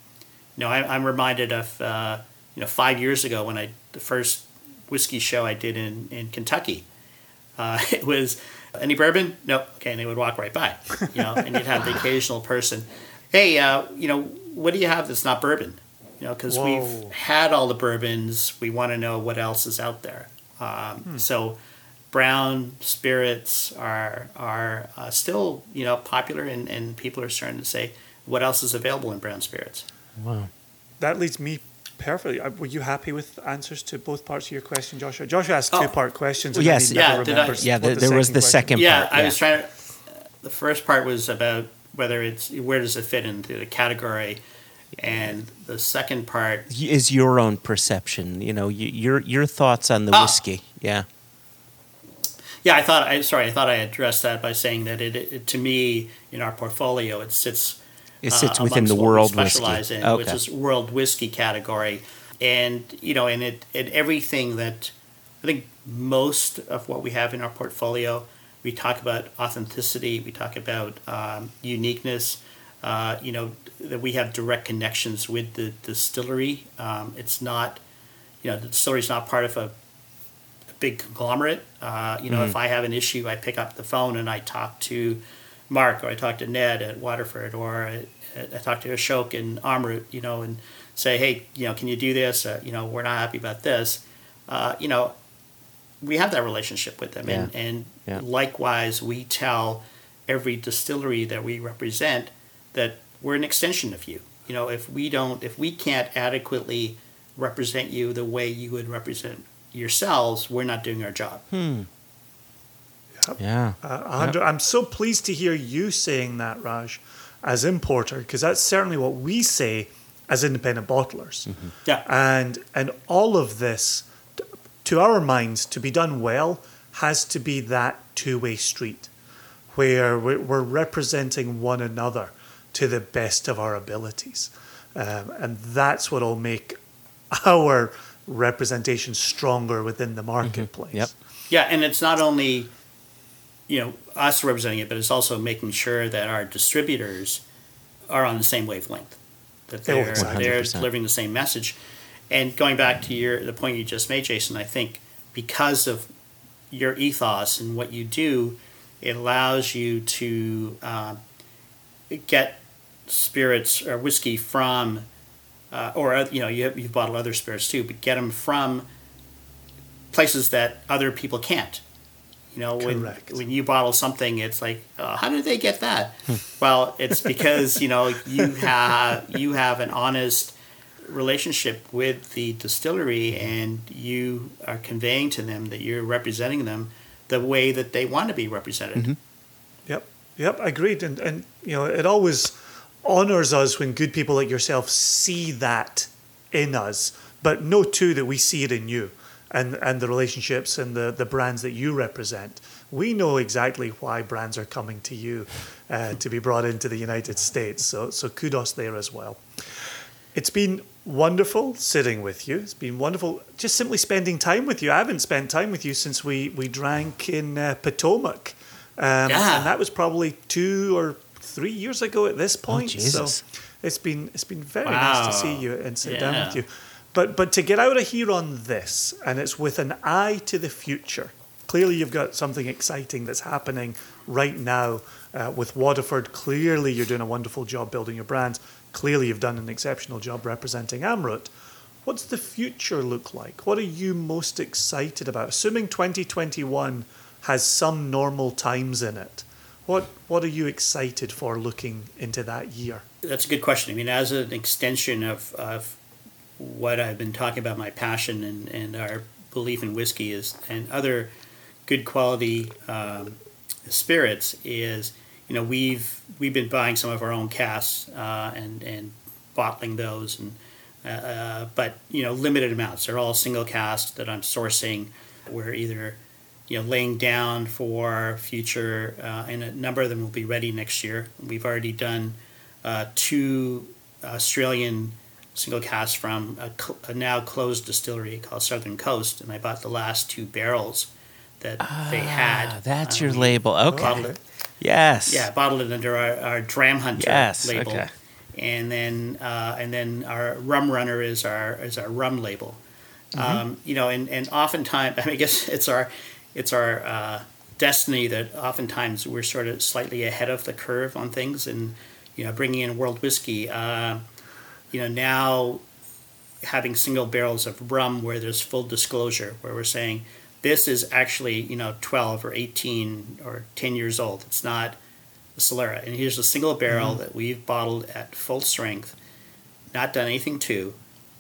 you know, I, I'm reminded of uh, you know five years ago when I the first whiskey show I did in in Kentucky. Uh, it was any bourbon? No. Okay, and they would walk right by. You know, and you'd have the occasional person, hey, uh, you know, what do you have that's not bourbon? You know, because we've had all the bourbons, we want to know what else is out there. Um, So, brown spirits are are uh, still you know popular, and, and people are starting to say what else is available in brown spirits. Wow. That leads me perfectly. Uh, Were you happy with answers to both parts of your question, Joshua? Joshua asked Oh. two part questions. Well, And yes. then he never Yeah, I- Yeah, what there, there was the question- second yeah, part. I was trying to. The first part was about whether it's where does it fit into the category, and the second part is your own perception. You know, your your thoughts on the Ah. whiskey. Yeah. Yeah, I thought I sorry, I thought I addressed that by saying that it, it to me in our portfolio it sits It uh, sits within the world whiskey. in, Okay. which is world whiskey category, and you know, and it and everything that I think most of what we have in our portfolio, we talk about authenticity, we talk about um, uniqueness. uh, you know, that we have direct connections with the distillery. Um, it's not, you know, the distillery is not part of a, a big conglomerate. Uh, you know, Mm-hmm. if I have an issue, I pick up the phone and I talk to Mark or I talk to Ned at Waterford or I, I talk to Ashok in Amrut, you know, and say, hey, you know, can you do this? Uh, you know, we're not happy about this. Uh, you know, we have that relationship with them, and, Yeah. and Yeah. likewise, we tell every distillery that we represent that we're an extension of you. You know, if we don't, if we can't adequately represent you the way you would represent yourselves, we're not doing our job. Yeah. Uh, a hundred- I'm so pleased to hear you saying that, Raj, as importer, because that's certainly what we say as independent bottlers. Yeah. And and all of this, t- to our minds, to be done well, has to be that two-way street, where we're, we're representing one another to the best of our abilities, um, and that's what will make our representation stronger within the marketplace. Yep. Yeah, and it's not only you know us representing it, but it's also making sure that our distributors are on the same wavelength, that Oh, they're exactly. they're delivering the same message. And going back to your the point you just made, Jason, I think because of your ethos and what you do, it allows you to uh, get spirits or whiskey from, uh, or uh, you know you you bottle other spirits too, but get them from places that other people can't. You know, when Correct. when you bottle something, it's like, uh, how did they get that? well, it's because you know you have you have an honest relationship with the distillery, and you are conveying to them that you're representing them the way that they want to be represented. Yep, yep, agreed. And and you know, it always honors us when good people like yourself see that in us, but know too that we see it in you and and the relationships and the the brands that you represent. We know exactly why brands are coming to you uh, to be brought into the United States. So so kudos there as well. It's been wonderful sitting with you. It's been wonderful just simply spending time with you. I haven't spent time with you since we, we drank in uh, Potomac. Um, Yeah. And that was probably two or three years ago at this point. Oh. So it's been it's been very nice to see you and sit down with you. But but to get out of here on this, and it's with an eye to the future. Clearly, you've got something exciting that's happening right now uh, with Waterford. Clearly, you're doing a wonderful job building your brand. Clearly, you've done an exceptional job representing Amrut. What's the future look like? What are you most excited about? Assuming 2021 has some normal times in it, what what are you excited for looking into that year? That's a good question. I mean, as an extension of, of what I've been talking about, my passion and, and our belief in whiskey is, and other good quality um, spirits is, you know, we've we've been buying some of our own casks uh, and and bottling those, and uh, uh, but you know, limited amounts. They're all single casks that I'm sourcing. We're either you know laying down for future, uh, and a number of them will be ready next year. We've already done uh, two Australian single casks from a, cl- a now closed distillery called Southern Coast, and I bought the last two barrels that they had. Ah, that's Uh, your label. Okay. Yes. Yeah, bottled it under our, our Dram Hunter Yes, label, okay. and then uh, and then our Rum Runner is our is our rum label. Mm-hmm. Um, you know, and and oftentimes I, mean, I guess it's our it's our uh, destiny that oftentimes we're sort of slightly ahead of the curve on things, and you know, bringing in world whiskey. Uh, you know, now having single barrels of rum where there's full disclosure, where we're saying this is actually you know 12 or 18 or 10 years old. It's not a Solera, and here's a single barrel that we've bottled at full strength, not done anything to,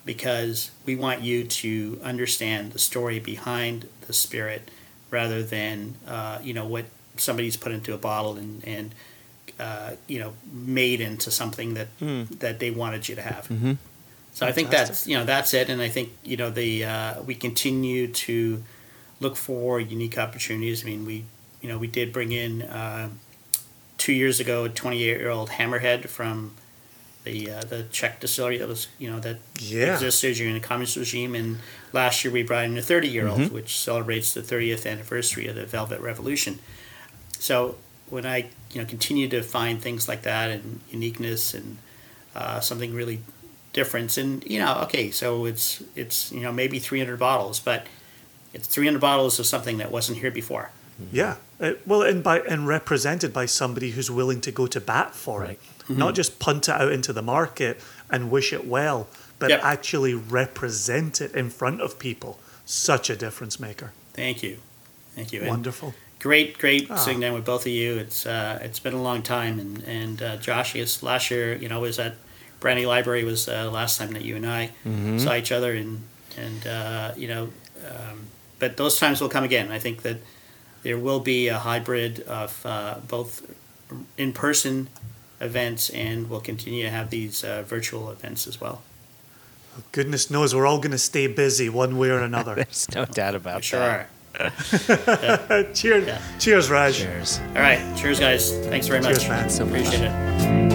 because we want you to understand the story behind the spirit rather than uh, you know what somebody's put into a bottle and and uh, you know made into something that that they wanted you to have. So I think that's you know that's it, and I think you know the uh, we continue to look for unique opportunities. I mean, we you know we did bring in uh, two years ago a 28 year old Hammerhead from the uh, the Czech distillery that was you know that Yeah. existed during the communist regime, and last year we brought in a 30 year old, which celebrates the 30th anniversary of the Velvet Revolution. So when I you know continue to find things like that and uniqueness and uh, something really different, and you know, okay, so it's it's you know maybe 300 bottles, but it's 300 bottles of something that wasn't here before. Yeah. Uh, well, and by and represented by somebody who's willing to go to bat for it, not just punt it out into the market and wish it well, but Yep. actually represent it in front of people. Such a difference maker. Thank you, thank you. And Wonderful. Great, great Ah. sitting down with both of you. It's uh, it's been a long time, and and uh, Josh, yes, last year, you know, was at Brandy Library was uh, last time that you and I saw each other, and and uh, you know, um, but those times will come again. I think that there will be a hybrid of uh, both in person events, and we'll continue to have these uh, virtual events as well. Goodness knows we're all going to stay busy one way or another. There's no doubt about We sure that. are. cheers, Yeah. cheers, Raj. Cheers. All right, cheers, guys. Thanks very much. Cheers, man. So much. Appreciate it.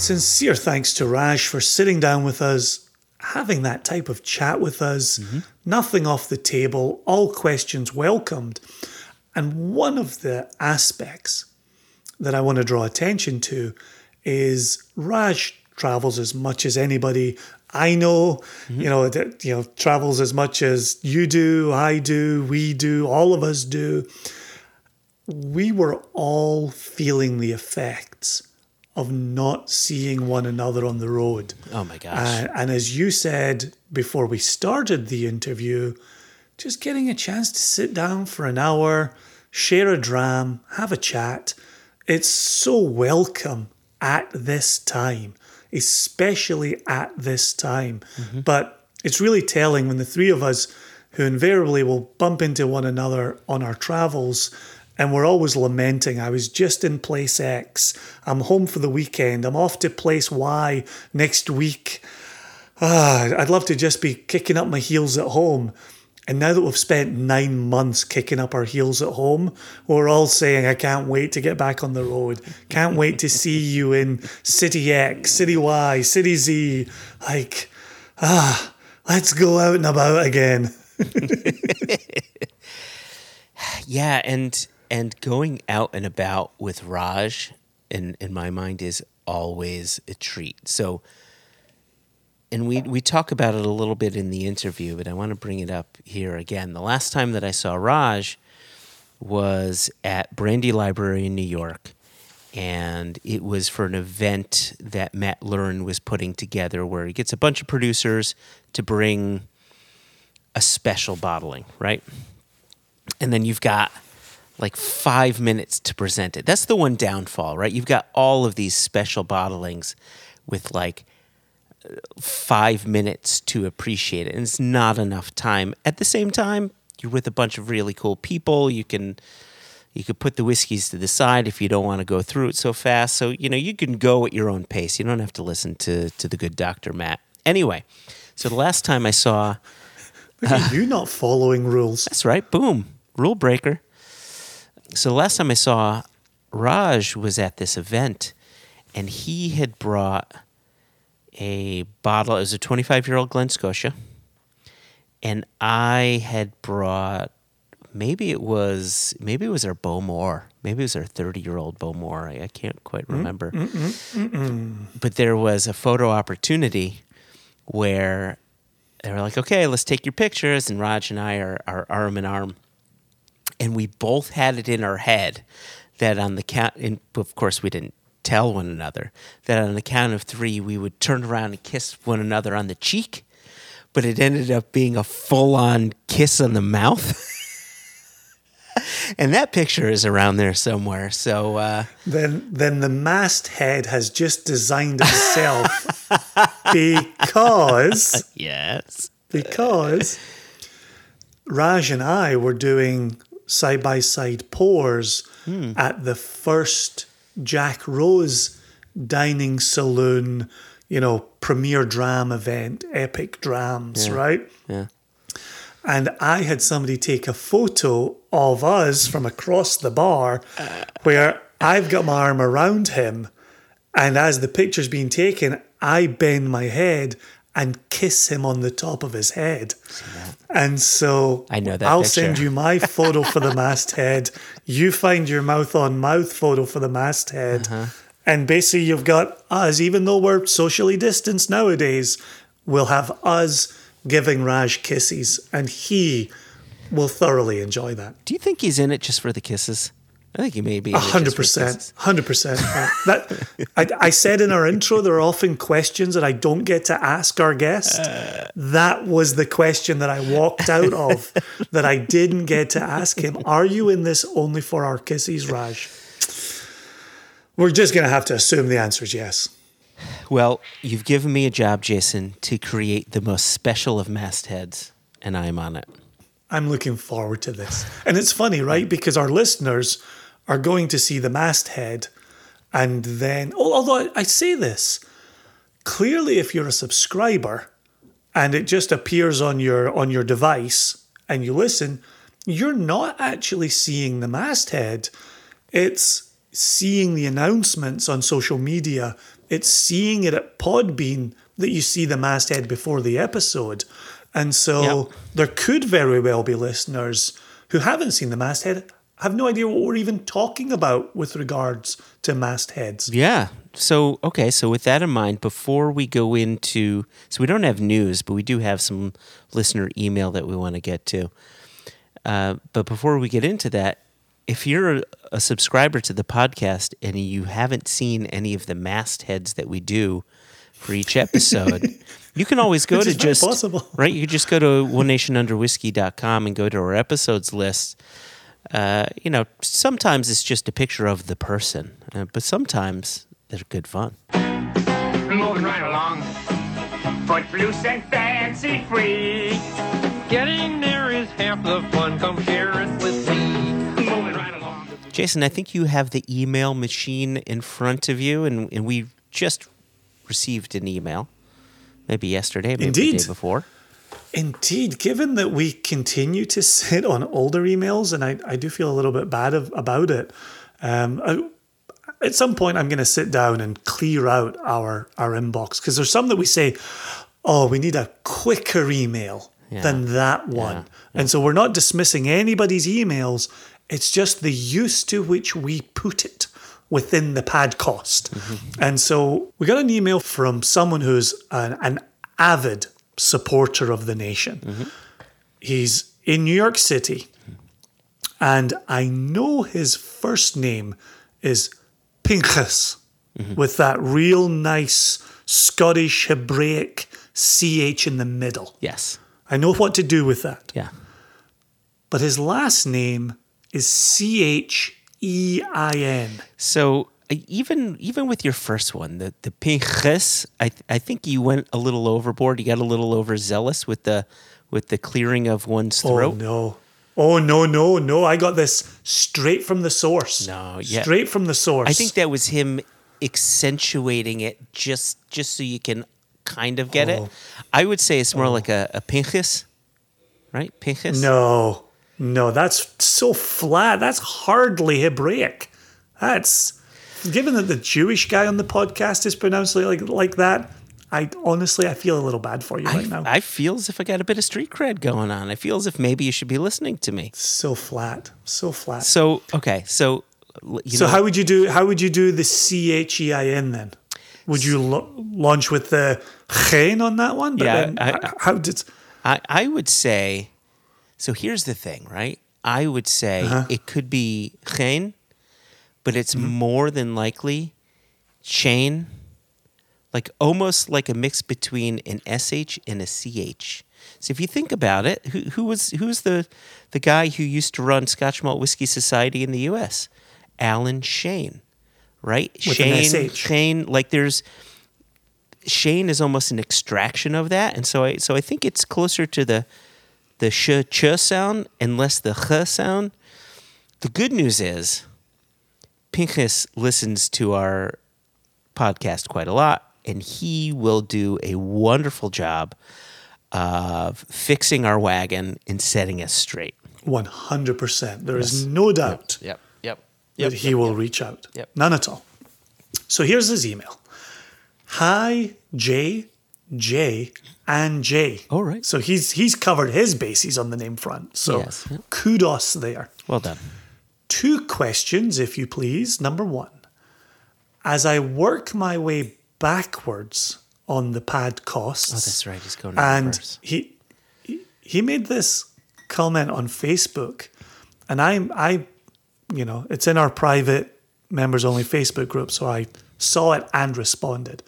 Sincere thanks to Raj for sitting down with us, having that type of chat with us. Mm-hmm. Nothing off the table, all questions welcomed. And one of the aspects that I want to draw attention to is Raj travels as much as anybody I know, mm-hmm. you know, that you know, travels as much as you do, I do, we do, all of us do. We were all feeling the effects of not seeing one another on the road. Oh my gosh. Uh, and as you said before we started the interview, just getting a chance to sit down for an hour, share a dram, have a chat. It's so welcome at this time, especially at this time. But it's really telling when the three of us, who invariably will bump into one another on our travels, and we're always lamenting, I was just in place X, I'm home for the weekend, I'm off to place Y next week. Ah, I'd love to just be kicking up my heels at home. And now that we've spent nine months kicking up our heels at home, we're all saying, I can't wait to get back on the road. Can't wait to see you in City X, City Y, City Z. Like, ah, let's go out and about again. Yeah, and and going out and about with Raj in in my mind is always a treat. So and we we talk about it a little bit in the interview, but I want to bring it up here again. The last time that I saw Raj was at Brandy Library in New York, and it was for an event that Matt Lurin was putting together where he gets a bunch of producers to bring a special bottling, right? and then you've got like five minutes to present it. That's the one downfall, right? You've got all of these special bottlings with like five minutes to appreciate it, and it's not enough time. At the same time, you're with a bunch of really cool people. You can you could put the whiskeys to the side if you don't want to go through it so fast. So you know you can go at your own pace. You don't have to listen to to the good Doctor Matt. Anyway, so the last time I saw at uh, you not following rules. that's right. Boom. Rule breaker. So the last time I saw Raj was at this event and he had brought a bottle. It was a 25 year old Glen Scotia. And I had brought maybe it was maybe it was our Bowmore. Maybe it was our 30 year old Bowmore. I, I can't quite mm-hmm. remember. Mm-hmm. Mm-hmm. But there was a photo opportunity where they were like, okay, let's take your pictures. And Raj and I are, are arm in arm. And we both had it in our head that on the count, and of course, we didn't tell one another, that on the count of three, we would turn around and kiss one another on the cheek. But it ended up being a full on kiss on the mouth. and that picture is around there somewhere. So, uh, Then, then the masthead has just designed itself because yes. because Raj and I were doing side by side pours hmm. at the first Jack Rose dining saloon, you know, premier dram event, epic drams, right? Yeah. And I had somebody take a photo of us from across the bar where I've got my arm around him. And as the picture's being taken, I bend my head and kiss him on the top of his head. And so I know that I'll picture. send you my photo for the masthead. You find your mouth on mouth photo for the masthead. Uh-huh. And basically, you've got us, even though we're socially distanced nowadays, we'll have us giving Raj kisses, and he will thoroughly enjoy that. Do you think he's in it just for the kisses? I think he may be. Hundred percent, hundred percent. Uh, that I, I said in our intro, there are often questions that I don't get to ask our guest. Uh. that was the question that I walked out of that I didn't get to ask him. Are you in this only for our kisses, Raj? We're just gonna have to assume the answer is yes. Well, you've given me a job, Jason, to create the most special of mastheads, and I'm on it. I'm looking forward to this. And it's funny, right? Mm. Because our listeners are going to see the masthead. And then, although I, I say this, clearly if you're a subscriber and it just appears on your on your device and you listen, you're not actually seeing the masthead. It's seeing the announcements on social media. It's seeing it at Podbean that you see the masthead before the episode. And so Yep. there could very well be listeners who haven't seen the masthead, have no idea what we're even talking about with regards to mastheads. Yeah. So, okay. So, with that in mind, before we go into, so we don't have news, but we do have some listener email that we want to get to. Uh, but before we get into that, if you're a, subscriber to the podcast and you haven't seen any of the mastheads that we do for each episode, you can always go to just possible. right. You could just go to one nation under whiskey.com and go to our episodes list. Uh, you know, sometimes it's just a picture of the person, uh, but sometimes they're good fun. Moving right along. Footloose and fancy free. Getting there is half the fun. Come share it with me. Moving right along. Jason, I think you have the email machine in front of you, and, and we just received an email, maybe yesterday, maybe the day before. Indeed, given that we continue to sit on older emails, and I, I do feel a little bit bad of, about it, um, I, at some point I'm going to sit down and clear out our, our inbox because there's some that we say, oh, we need a quicker email Yeah. than that one. Yeah. And so we're not dismissing anybody's emails, it's just the use to which we put it within the pad cost. And so we got an email from someone who's an, an avid supporter of the nation. He's in New York City, and I know his first name is Pinchas with that real nice Scottish Hebraic CH in the middle. Yes. I know what to do with that. Yeah. But his last name is C H E I N. So Uh, even even with your first one, the the pinches, I th- I think you went a little overboard. You got a little overzealous with the with the clearing of one's Oh throat. no. Oh no, no, no. I got this straight from the source. No, yeah. Straight from the source. I think that was him accentuating it just just so you can kind of get Oh. it. I would say it's more oh. like a, a pinches, right? Pinches. No, no, that's so flat. That's hardly Hebraic. That's given that the Jewish guy on the podcast is pronounced like like that. I honestly, I feel a little bad for you I, right now. I feel as if I got a bit of street cred going on. I feel as if maybe you should be listening to me. so flat, so flat. So okay, so you so know, how would you do? How would you do the C H E I N then? Would you lo- launch with the chen on that one? But Yeah, then, I- how did? I, I would say, so here's the thing, right? I would say Uh-huh. it could be chen, but it's Mm-hmm. more than likely chain, like almost like a mix between an sh and a ch. So if you think about it, who, who was who's the the guy who used to run Scotch Malt Whisky Society in the U.S. Alan Shane, right? With an Shane, SH. Shane, like there's Shane is almost an extraction of that, and so I so I think it's closer to the the sh ch sound and less the ch sound. The good news is, Pinchas listens to our podcast quite a lot, and he will do a wonderful job of fixing our wagon and setting us straight. One hundred percent. There is no doubt Yep. Yep. that he will reach out. Yep. None at all. So here's his email. Hi, Jay, J, and J. All right. So he's he's covered his bases on the name front. So Yes, yeah. kudos there. Well done. Two questions, if you please. Number one, as I work my way backwards on the pad costs. Oh, that's right. He's going and he he- he made this comment on Facebook, and I'm I you know it's in our private members only Facebook group, so I saw it and responded,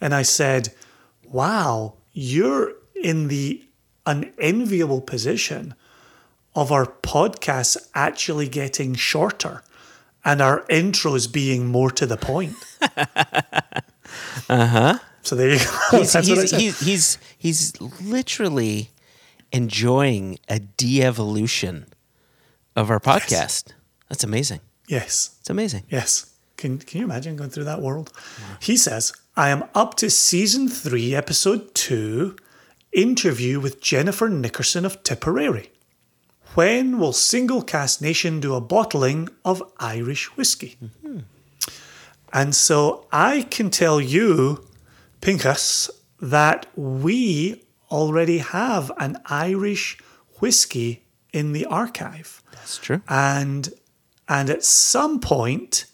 and I said, "Wow, you're in the unenviable position of our podcasts actually getting shorter." And our intros being more to the point. uh huh. So there you go. He's, he's, he's, he's, he's literally enjoying a de evolution of our podcast. That's amazing. yes. It's amazing. Yes. Can Can you imagine going through that world? He says, "I am up to season three, episode two, interview with Jennifer Nickerson of Tipperary. When will Single Cask Nation do a bottling of Irish whiskey?" And so I can tell you, Pincus, that we already have an Irish whiskey in the archive That's true. and and at some point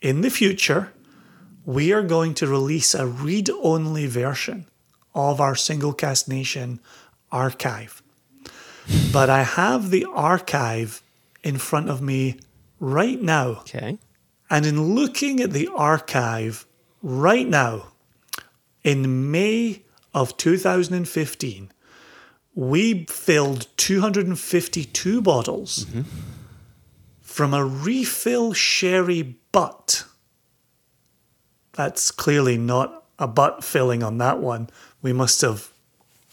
in the future we are going to release a read-only version of our single cask nation archive but i have the archive in front of me right now Okay. and in looking at the archive right now, in May of 2015, we filled 252 bottles mm-hmm. from a refill sherry butt. That's clearly not a butt filling on that one. We must have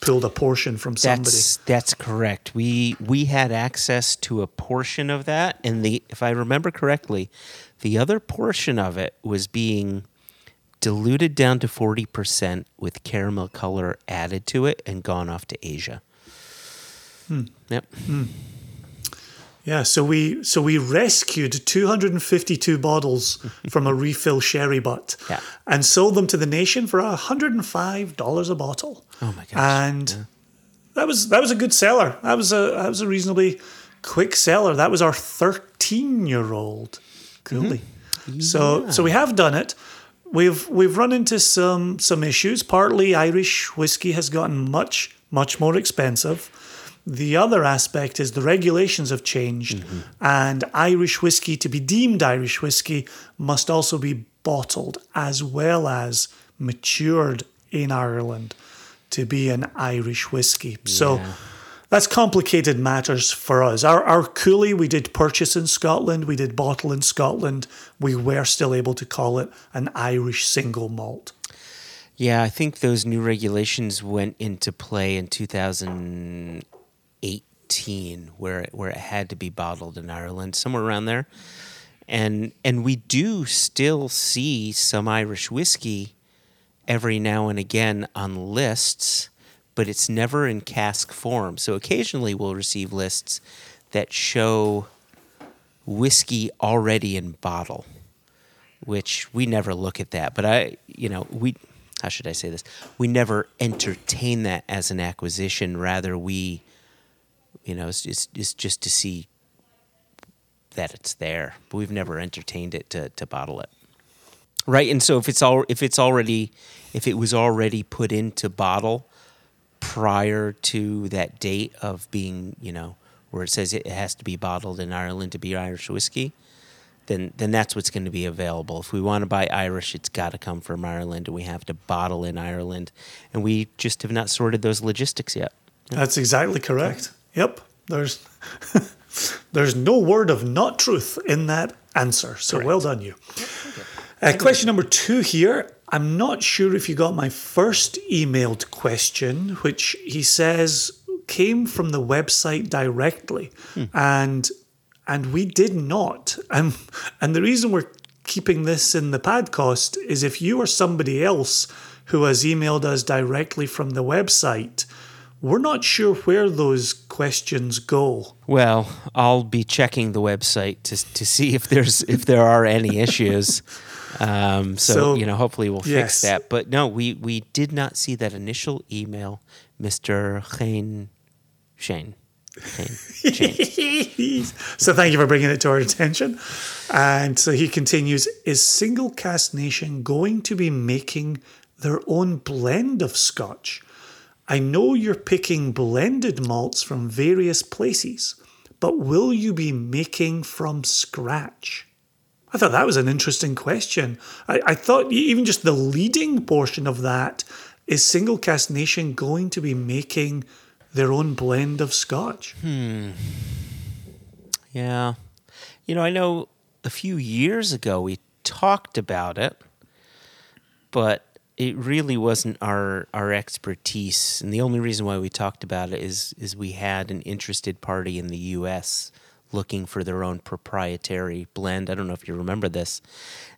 pulled a portion from somebody. That's that's correct. We we had access to a portion of that, and the if I remember correctly, the other portion of it was being diluted down to forty percent with caramel color added to it and gone off to Asia. Hmm. Yep. Hmm. Yeah, so we so we rescued 252 bottles from a refill sherry butt Yeah. and sold them to the nation for $105 a bottle. Oh my gosh. And that was that was a good seller. That was a that was a reasonably quick seller. That was our 13-year-old Cooley. Mm-hmm. So so we have done it. We've we've run into some some issues. Partly Irish whiskey has gotten much much more expensive. The other aspect is the regulations have changed, mm-hmm. and Irish whiskey to be deemed Irish whiskey must also be bottled as well as matured in Ireland to be an Irish whiskey. So that's complicated matters for us. Our our Cooley we did purchase in Scotland, we did bottle in Scotland. We were still able to call it an Irish single malt. Yeah, I think those new regulations went into play in 2018, where it, where it had to be bottled in Ireland, somewhere around there. And and we do still see some Irish whiskey every now and again on lists, but it's never in cask form. So occasionally we'll receive lists that show whiskey already in bottle which we never look at that. But I, you know, we, how should I say this? We never entertain that as an acquisition. Rather, we, you know, it's, it's, it's just to see that it's there. But we've never entertained it to, to bottle it. Right. And so if it's all, if it's already, if it was already put into bottle prior to that date of being, you know, where it says it has to be bottled in Ireland to be Irish whiskey, then then that's what's going to be available. If we want to buy Irish, it's got to come from Ireland, and we have to bottle in Ireland, and we just have not sorted those logistics yet. That's exactly correct. Yep. There's there's no word of not truth in that answer. So well done you. Uh, question number two here. I'm not sure if you got my first emailed question, which he says came from the website directly, and and we did not. And and the reason we're keeping this in the podcast is if you or somebody else who has emailed us directly from the website, we're not sure where those questions go. Well, I'll be checking the website to to see if there's if there are any issues. Um, so, So, you know, hopefully we'll yes. fix that. But no, we we did not see that initial email, Mister Shane. Shane. So thank you for bringing it to our attention. And so he continues Is Single Cask Nation going to be making their own blend of scotch? I know you're picking blended malts from various places, but will you be making from scratch? I thought that was an interesting question. I, I thought even just the leading portion of that is Single Cask Nation going to be making their own blend of scotch? Hmm. Yeah. You know, I know a few years ago we talked about it, but it really wasn't our our expertise. And the only reason why we talked about it is is we had an interested party in the US looking for their own proprietary blend. I don't know if you remember this.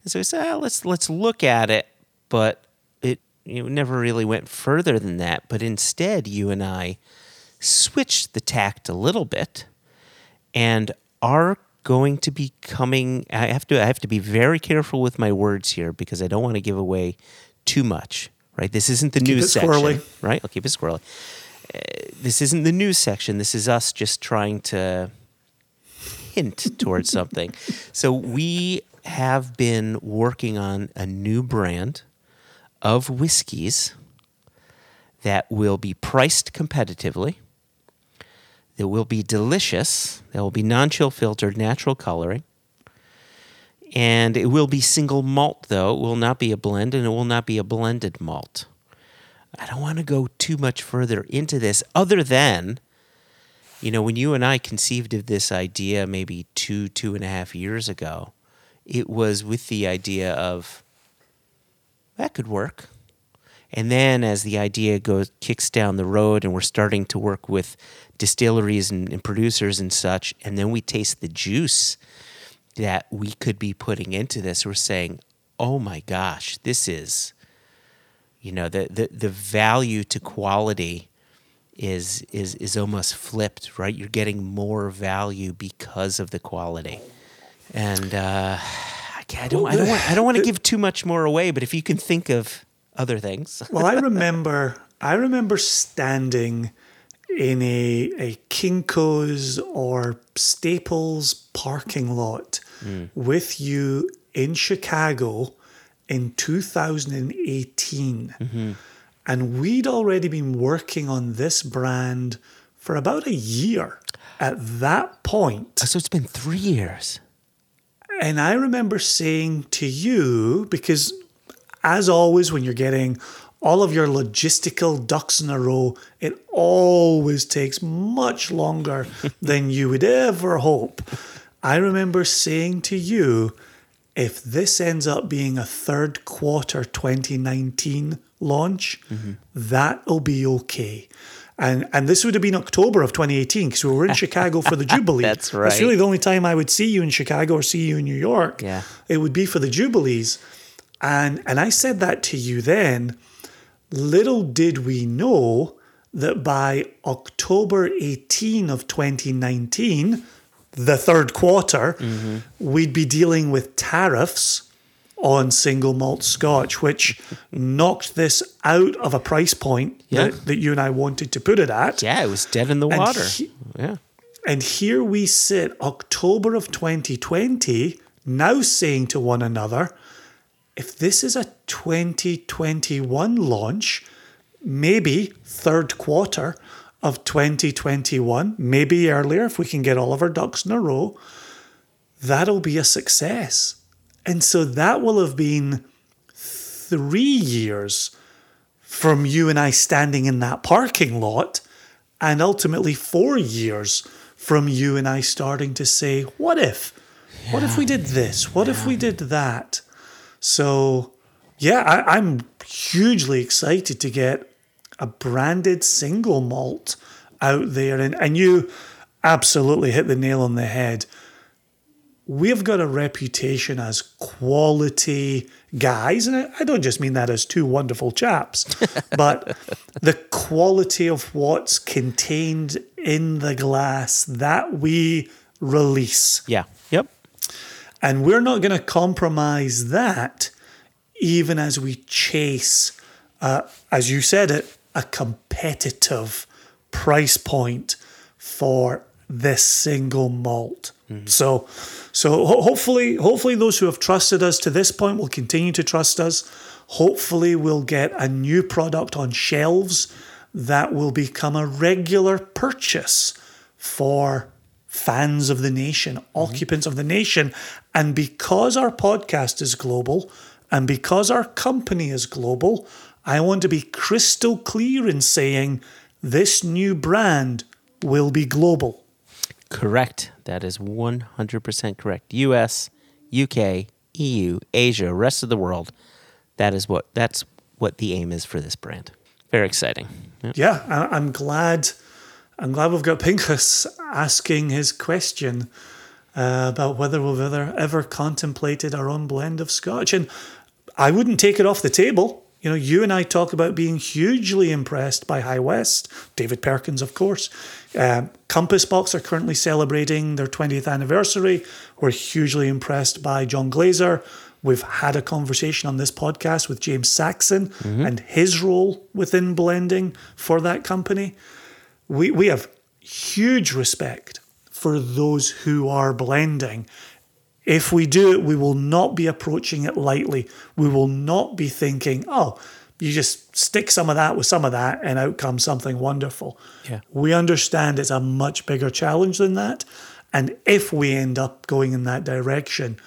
And so we said, ah, let's let's look at it, but it you know, never really went further than that. But instead, you and I switched the tact a little bit and are going to be coming I have to I have to be very careful with my words here because I don't want to give away too much, right? This isn't the Keep news it section, squirrely. right? I'll keep it squirrely. Uh, this isn't the news section. This is us just trying to hint towards something. So we have been working on a new brand of whiskeys that will be priced competitively. That will be delicious. That will be non chill filtered, natural coloring. And it will be single malt, though. It will not be a blend and it will not be a blended malt. I don't want to go too much further into this, other than, you know, when you and I conceived of this idea maybe two, two and a half years ago, it was with the idea of that could work. And then as the idea goes kicks down the road and we're starting to work with distilleries and, and producers and such, and then we taste the juice that we could be putting into this, we're saying, oh my gosh, this is, you know, the the, the value to quality is is is almost flipped, right? You're getting more value because of the quality. And uh, I don't, I don't, want, I don't want to give too much more away, but if you can think of other things, Well, I remember I remember standing in a a Kinko's or Staples parking lot Mm. with you in Chicago in 2018. Mm-hmm. And we'd already been working on this brand for about a year at that point. Oh, so it's been three years. And I remember saying to you, because as always, when you're getting all of your logistical ducks in a row, it always takes much longer than you would ever hope. I remember saying to you, if this ends up being a third quarter 2019 launch, mm-hmm. that'll be okay. And and this would have been October of 2018 because we were in Chicago for the Jubilee. That's That's right. really the only time I would see you in Chicago or see you in New York. Yeah. It would be for the Jubilees. And and I said that to you then. Little did we know that by October 18 of 2019, the third quarter, Mm-hmm. we'd be dealing with tariffs on single malt scotch, which knocked this out of a price point Yeah. that, that you and I wanted to put it at. Yeah, it was dead in the And water. he- yeah. And here we sit, October of 2020, now saying to one another, if this is a 2021 launch, maybe third quarter of 2021, maybe earlier if we can get all of our ducks in a row, that'll be a success. And so that will have been three years from you and I standing in that parking lot, and ultimately four years from you and I starting to say, What if? What if we did this? What if we did that? So, yeah, I, I'm hugely excited to get a branded single malt out there. And, and you absolutely hit the nail on the head we've got a reputation as quality guys, and I, I don't just mean that as two wonderful chaps, but the quality of what's contained in the glass that we release. Yeah. Yep. And we're not going to compromise that even as we chase, uh, as you said it, a competitive price point for this single malt. Mm-hmm. So, so ho- hopefully, hopefully those who have trusted us to this point will continue to trust us. Hopefully, we'll get a new product on shelves that will become a regular purchase for fans of the nation, mm-hmm. occupants of the nation. And because our podcast is global and because our company is global, I want to be crystal clear in saying this new brand will be global. Correct. That is 100% correct. US, UK, EU, Asia, rest of the world. That is what that's what the aim is for this brand. Very exciting. Yeah. Yeah, I, I'm glad. I'm glad we've got Pincus asking his question uh, about whether we've ever ever contemplated our own blend of Scotch, and I wouldn't take it off the table. You know, you and I talk about being hugely impressed by High West, David Perkins, of course. Um, Compass Box are currently celebrating their 20th anniversary. We're hugely impressed by John Glaser. We've had a conversation on this podcast with James Saxon and his role within blending for that company. We, we have huge respect for those who are blending. If we do it, we will not be approaching it lightly. We will not be thinking, oh, you just stick some of that with some of that and out comes something wonderful. Yeah. We understand it's a much bigger challenge than that. And if we end up going in that direction,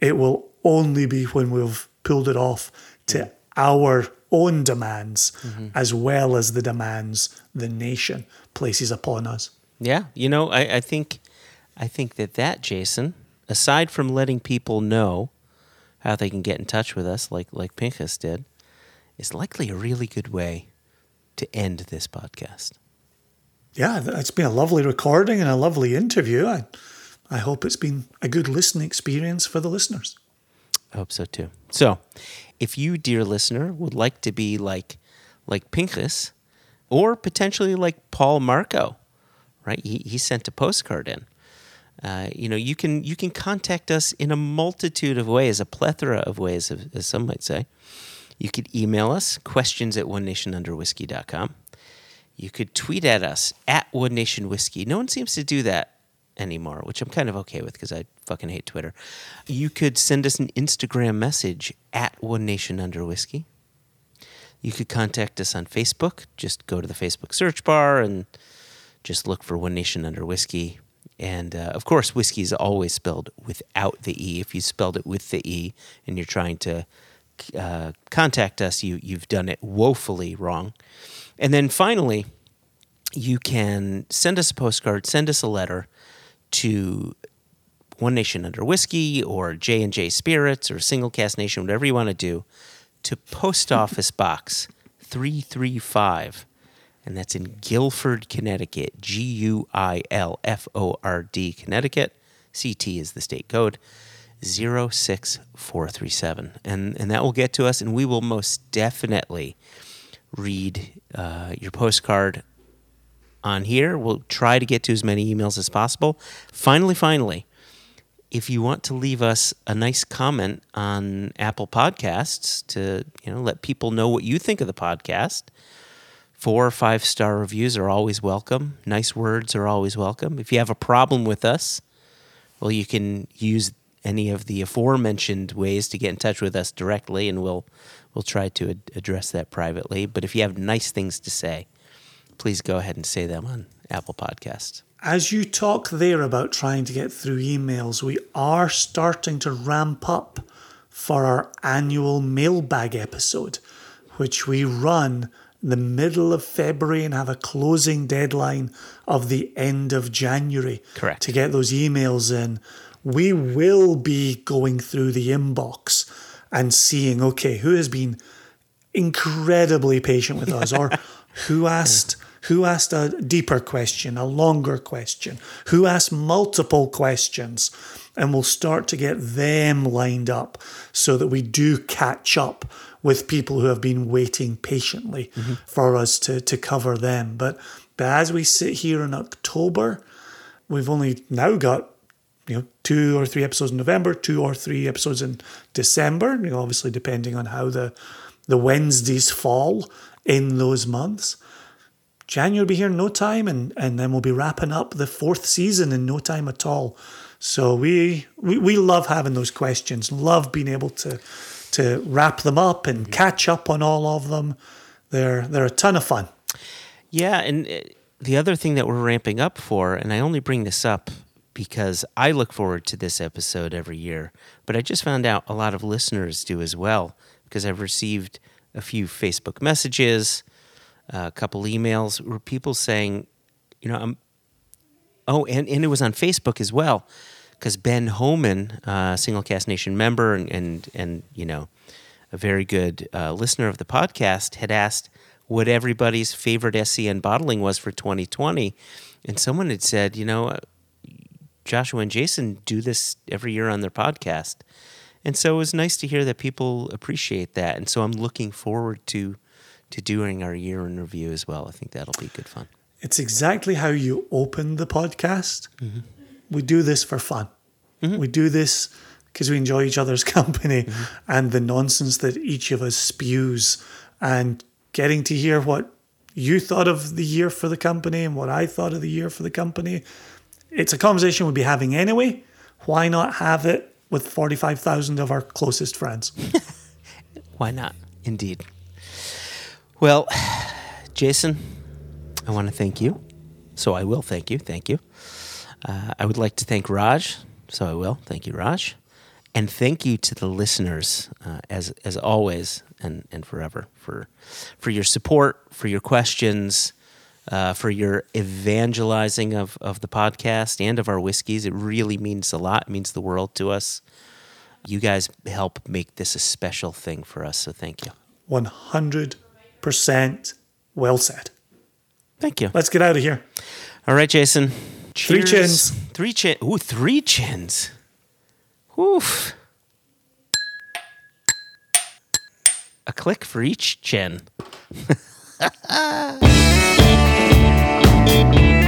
it will only be when we've pulled it off to our own demands mm-hmm. as well as the demands the nation places upon us. Yeah, you know, I, I think, I think that that Jason, aside from letting people know how they can get in touch with us, like like Pinchas did, is likely a really good way to end this podcast. Yeah, it's been a lovely recording and a lovely interview. I, I hope it's been a good listening experience for the listeners. I hope so too. So, if you, dear listener, would like to be like like Pinchas, or potentially like Paul Marco, right? He he sent a postcard in. Uh, you know, you can you can contact us in a multitude of ways, a plethora of ways, as some might say. You could email us questions at one nation under whiskey.com. You could tweet at us at one nation whiskey. No one seems to do that anymore, which I'm kind of okay with because I fucking hate Twitter. You could send us an Instagram message at one nation under whiskey. You could contact us on Facebook. Just go to the Facebook search bar and just look for One Nation Under Whiskey. And uh, of course, whiskey is always spelled without the E. If you spelled it with the E and you're trying to uh, contact us, you, you've done it woefully wrong. And then finally, you can send us a postcard, send us a letter to One Nation Under Whiskey or J and J Spirits or Single Cask Nation, whatever you want to do, to Post Office Box three three five, and that's in Guilford, Connecticut. G U I L F O R D, Connecticut. CT is the state code. 06437 and and that will get to us and we will most definitely read uh, your postcard on here. We'll try to get to as many emails as possible. Finally, finally, if you want to leave us a nice comment on Apple Podcasts to you know let people know what you think of the podcast, four or five star reviews are always welcome. Nice words are always welcome. If you have a problem with us, well, you can use any of the aforementioned ways to get in touch with us directly, and we'll we'll try to ad- address that privately. But if you have nice things to say, please go ahead and say them on Apple Podcasts. As you talk there about trying to get through emails, we are starting to ramp up for our annual mailbag episode, which we run the middle of February and have a closing deadline of the end of January Correct. to get those emails in. We will be going through the inbox and seeing, okay, who has been incredibly patient with us or who asked who asked a deeper question a longer question who asked multiple questions and we'll start to get them lined up so that we do catch up with people who have been waiting patiently mm-hmm. for us to, to cover them but but as we sit here in october we've only now got you know, two or three episodes in November, two or three episodes in December. You know, obviously depending on how the the Wednesdays fall in those months. January will be here in no time, and, and then we'll be wrapping up the fourth season in no time at all. So we, we we love having those questions, love being able to to wrap them up and catch up on all of them. They're they're a ton of fun. Yeah, and uh, the other thing that we're ramping up for, and I only bring this up because I look forward to this episode every year, but I just found out a lot of listeners do as well because I've received a few Facebook messages, a couple emails where people saying, you know, I'm, oh, and, and it was on Facebook as well because Ben Homan, uh, Single Cast Nation member and, and, and you know, a very good uh, listener of the podcast, had asked what everybody's favorite SCN bottling was for 2020. And someone had said, you know, Joshua and Jason do this every year on their podcast. And so it was nice to hear that people appreciate that. And so I'm looking forward to to doing our year in review as well. I think that'll be good fun. It's exactly how you open the podcast. We do this for fun. Mm-hmm. We do this because we enjoy each other's company mm-hmm. and the nonsense that each of us spews and getting to hear what you thought of the year for the company and what I thought of the year for the company. It's a conversation we'd be having anyway. Why not have it with 45,000 of our closest friends? Why not? Indeed. Well, Jason, I want to thank you. So I will thank you. Thank you. Uh, I would like to thank Raj. So I will. Thank you, Raj. And thank you to the listeners, uh, as as always and, and forever, for for your support, for your questions, uh, for your evangelizing of, of the podcast and of our whiskeys. It really means a lot. It means the world to us. You guys help make this a special thing for us. So thank you. 100% well said. Thank you. Let's get out of here. All right, Jason. Cheers. Three chins. Three chin. Ooh, three chins. Oof. A click for each chin.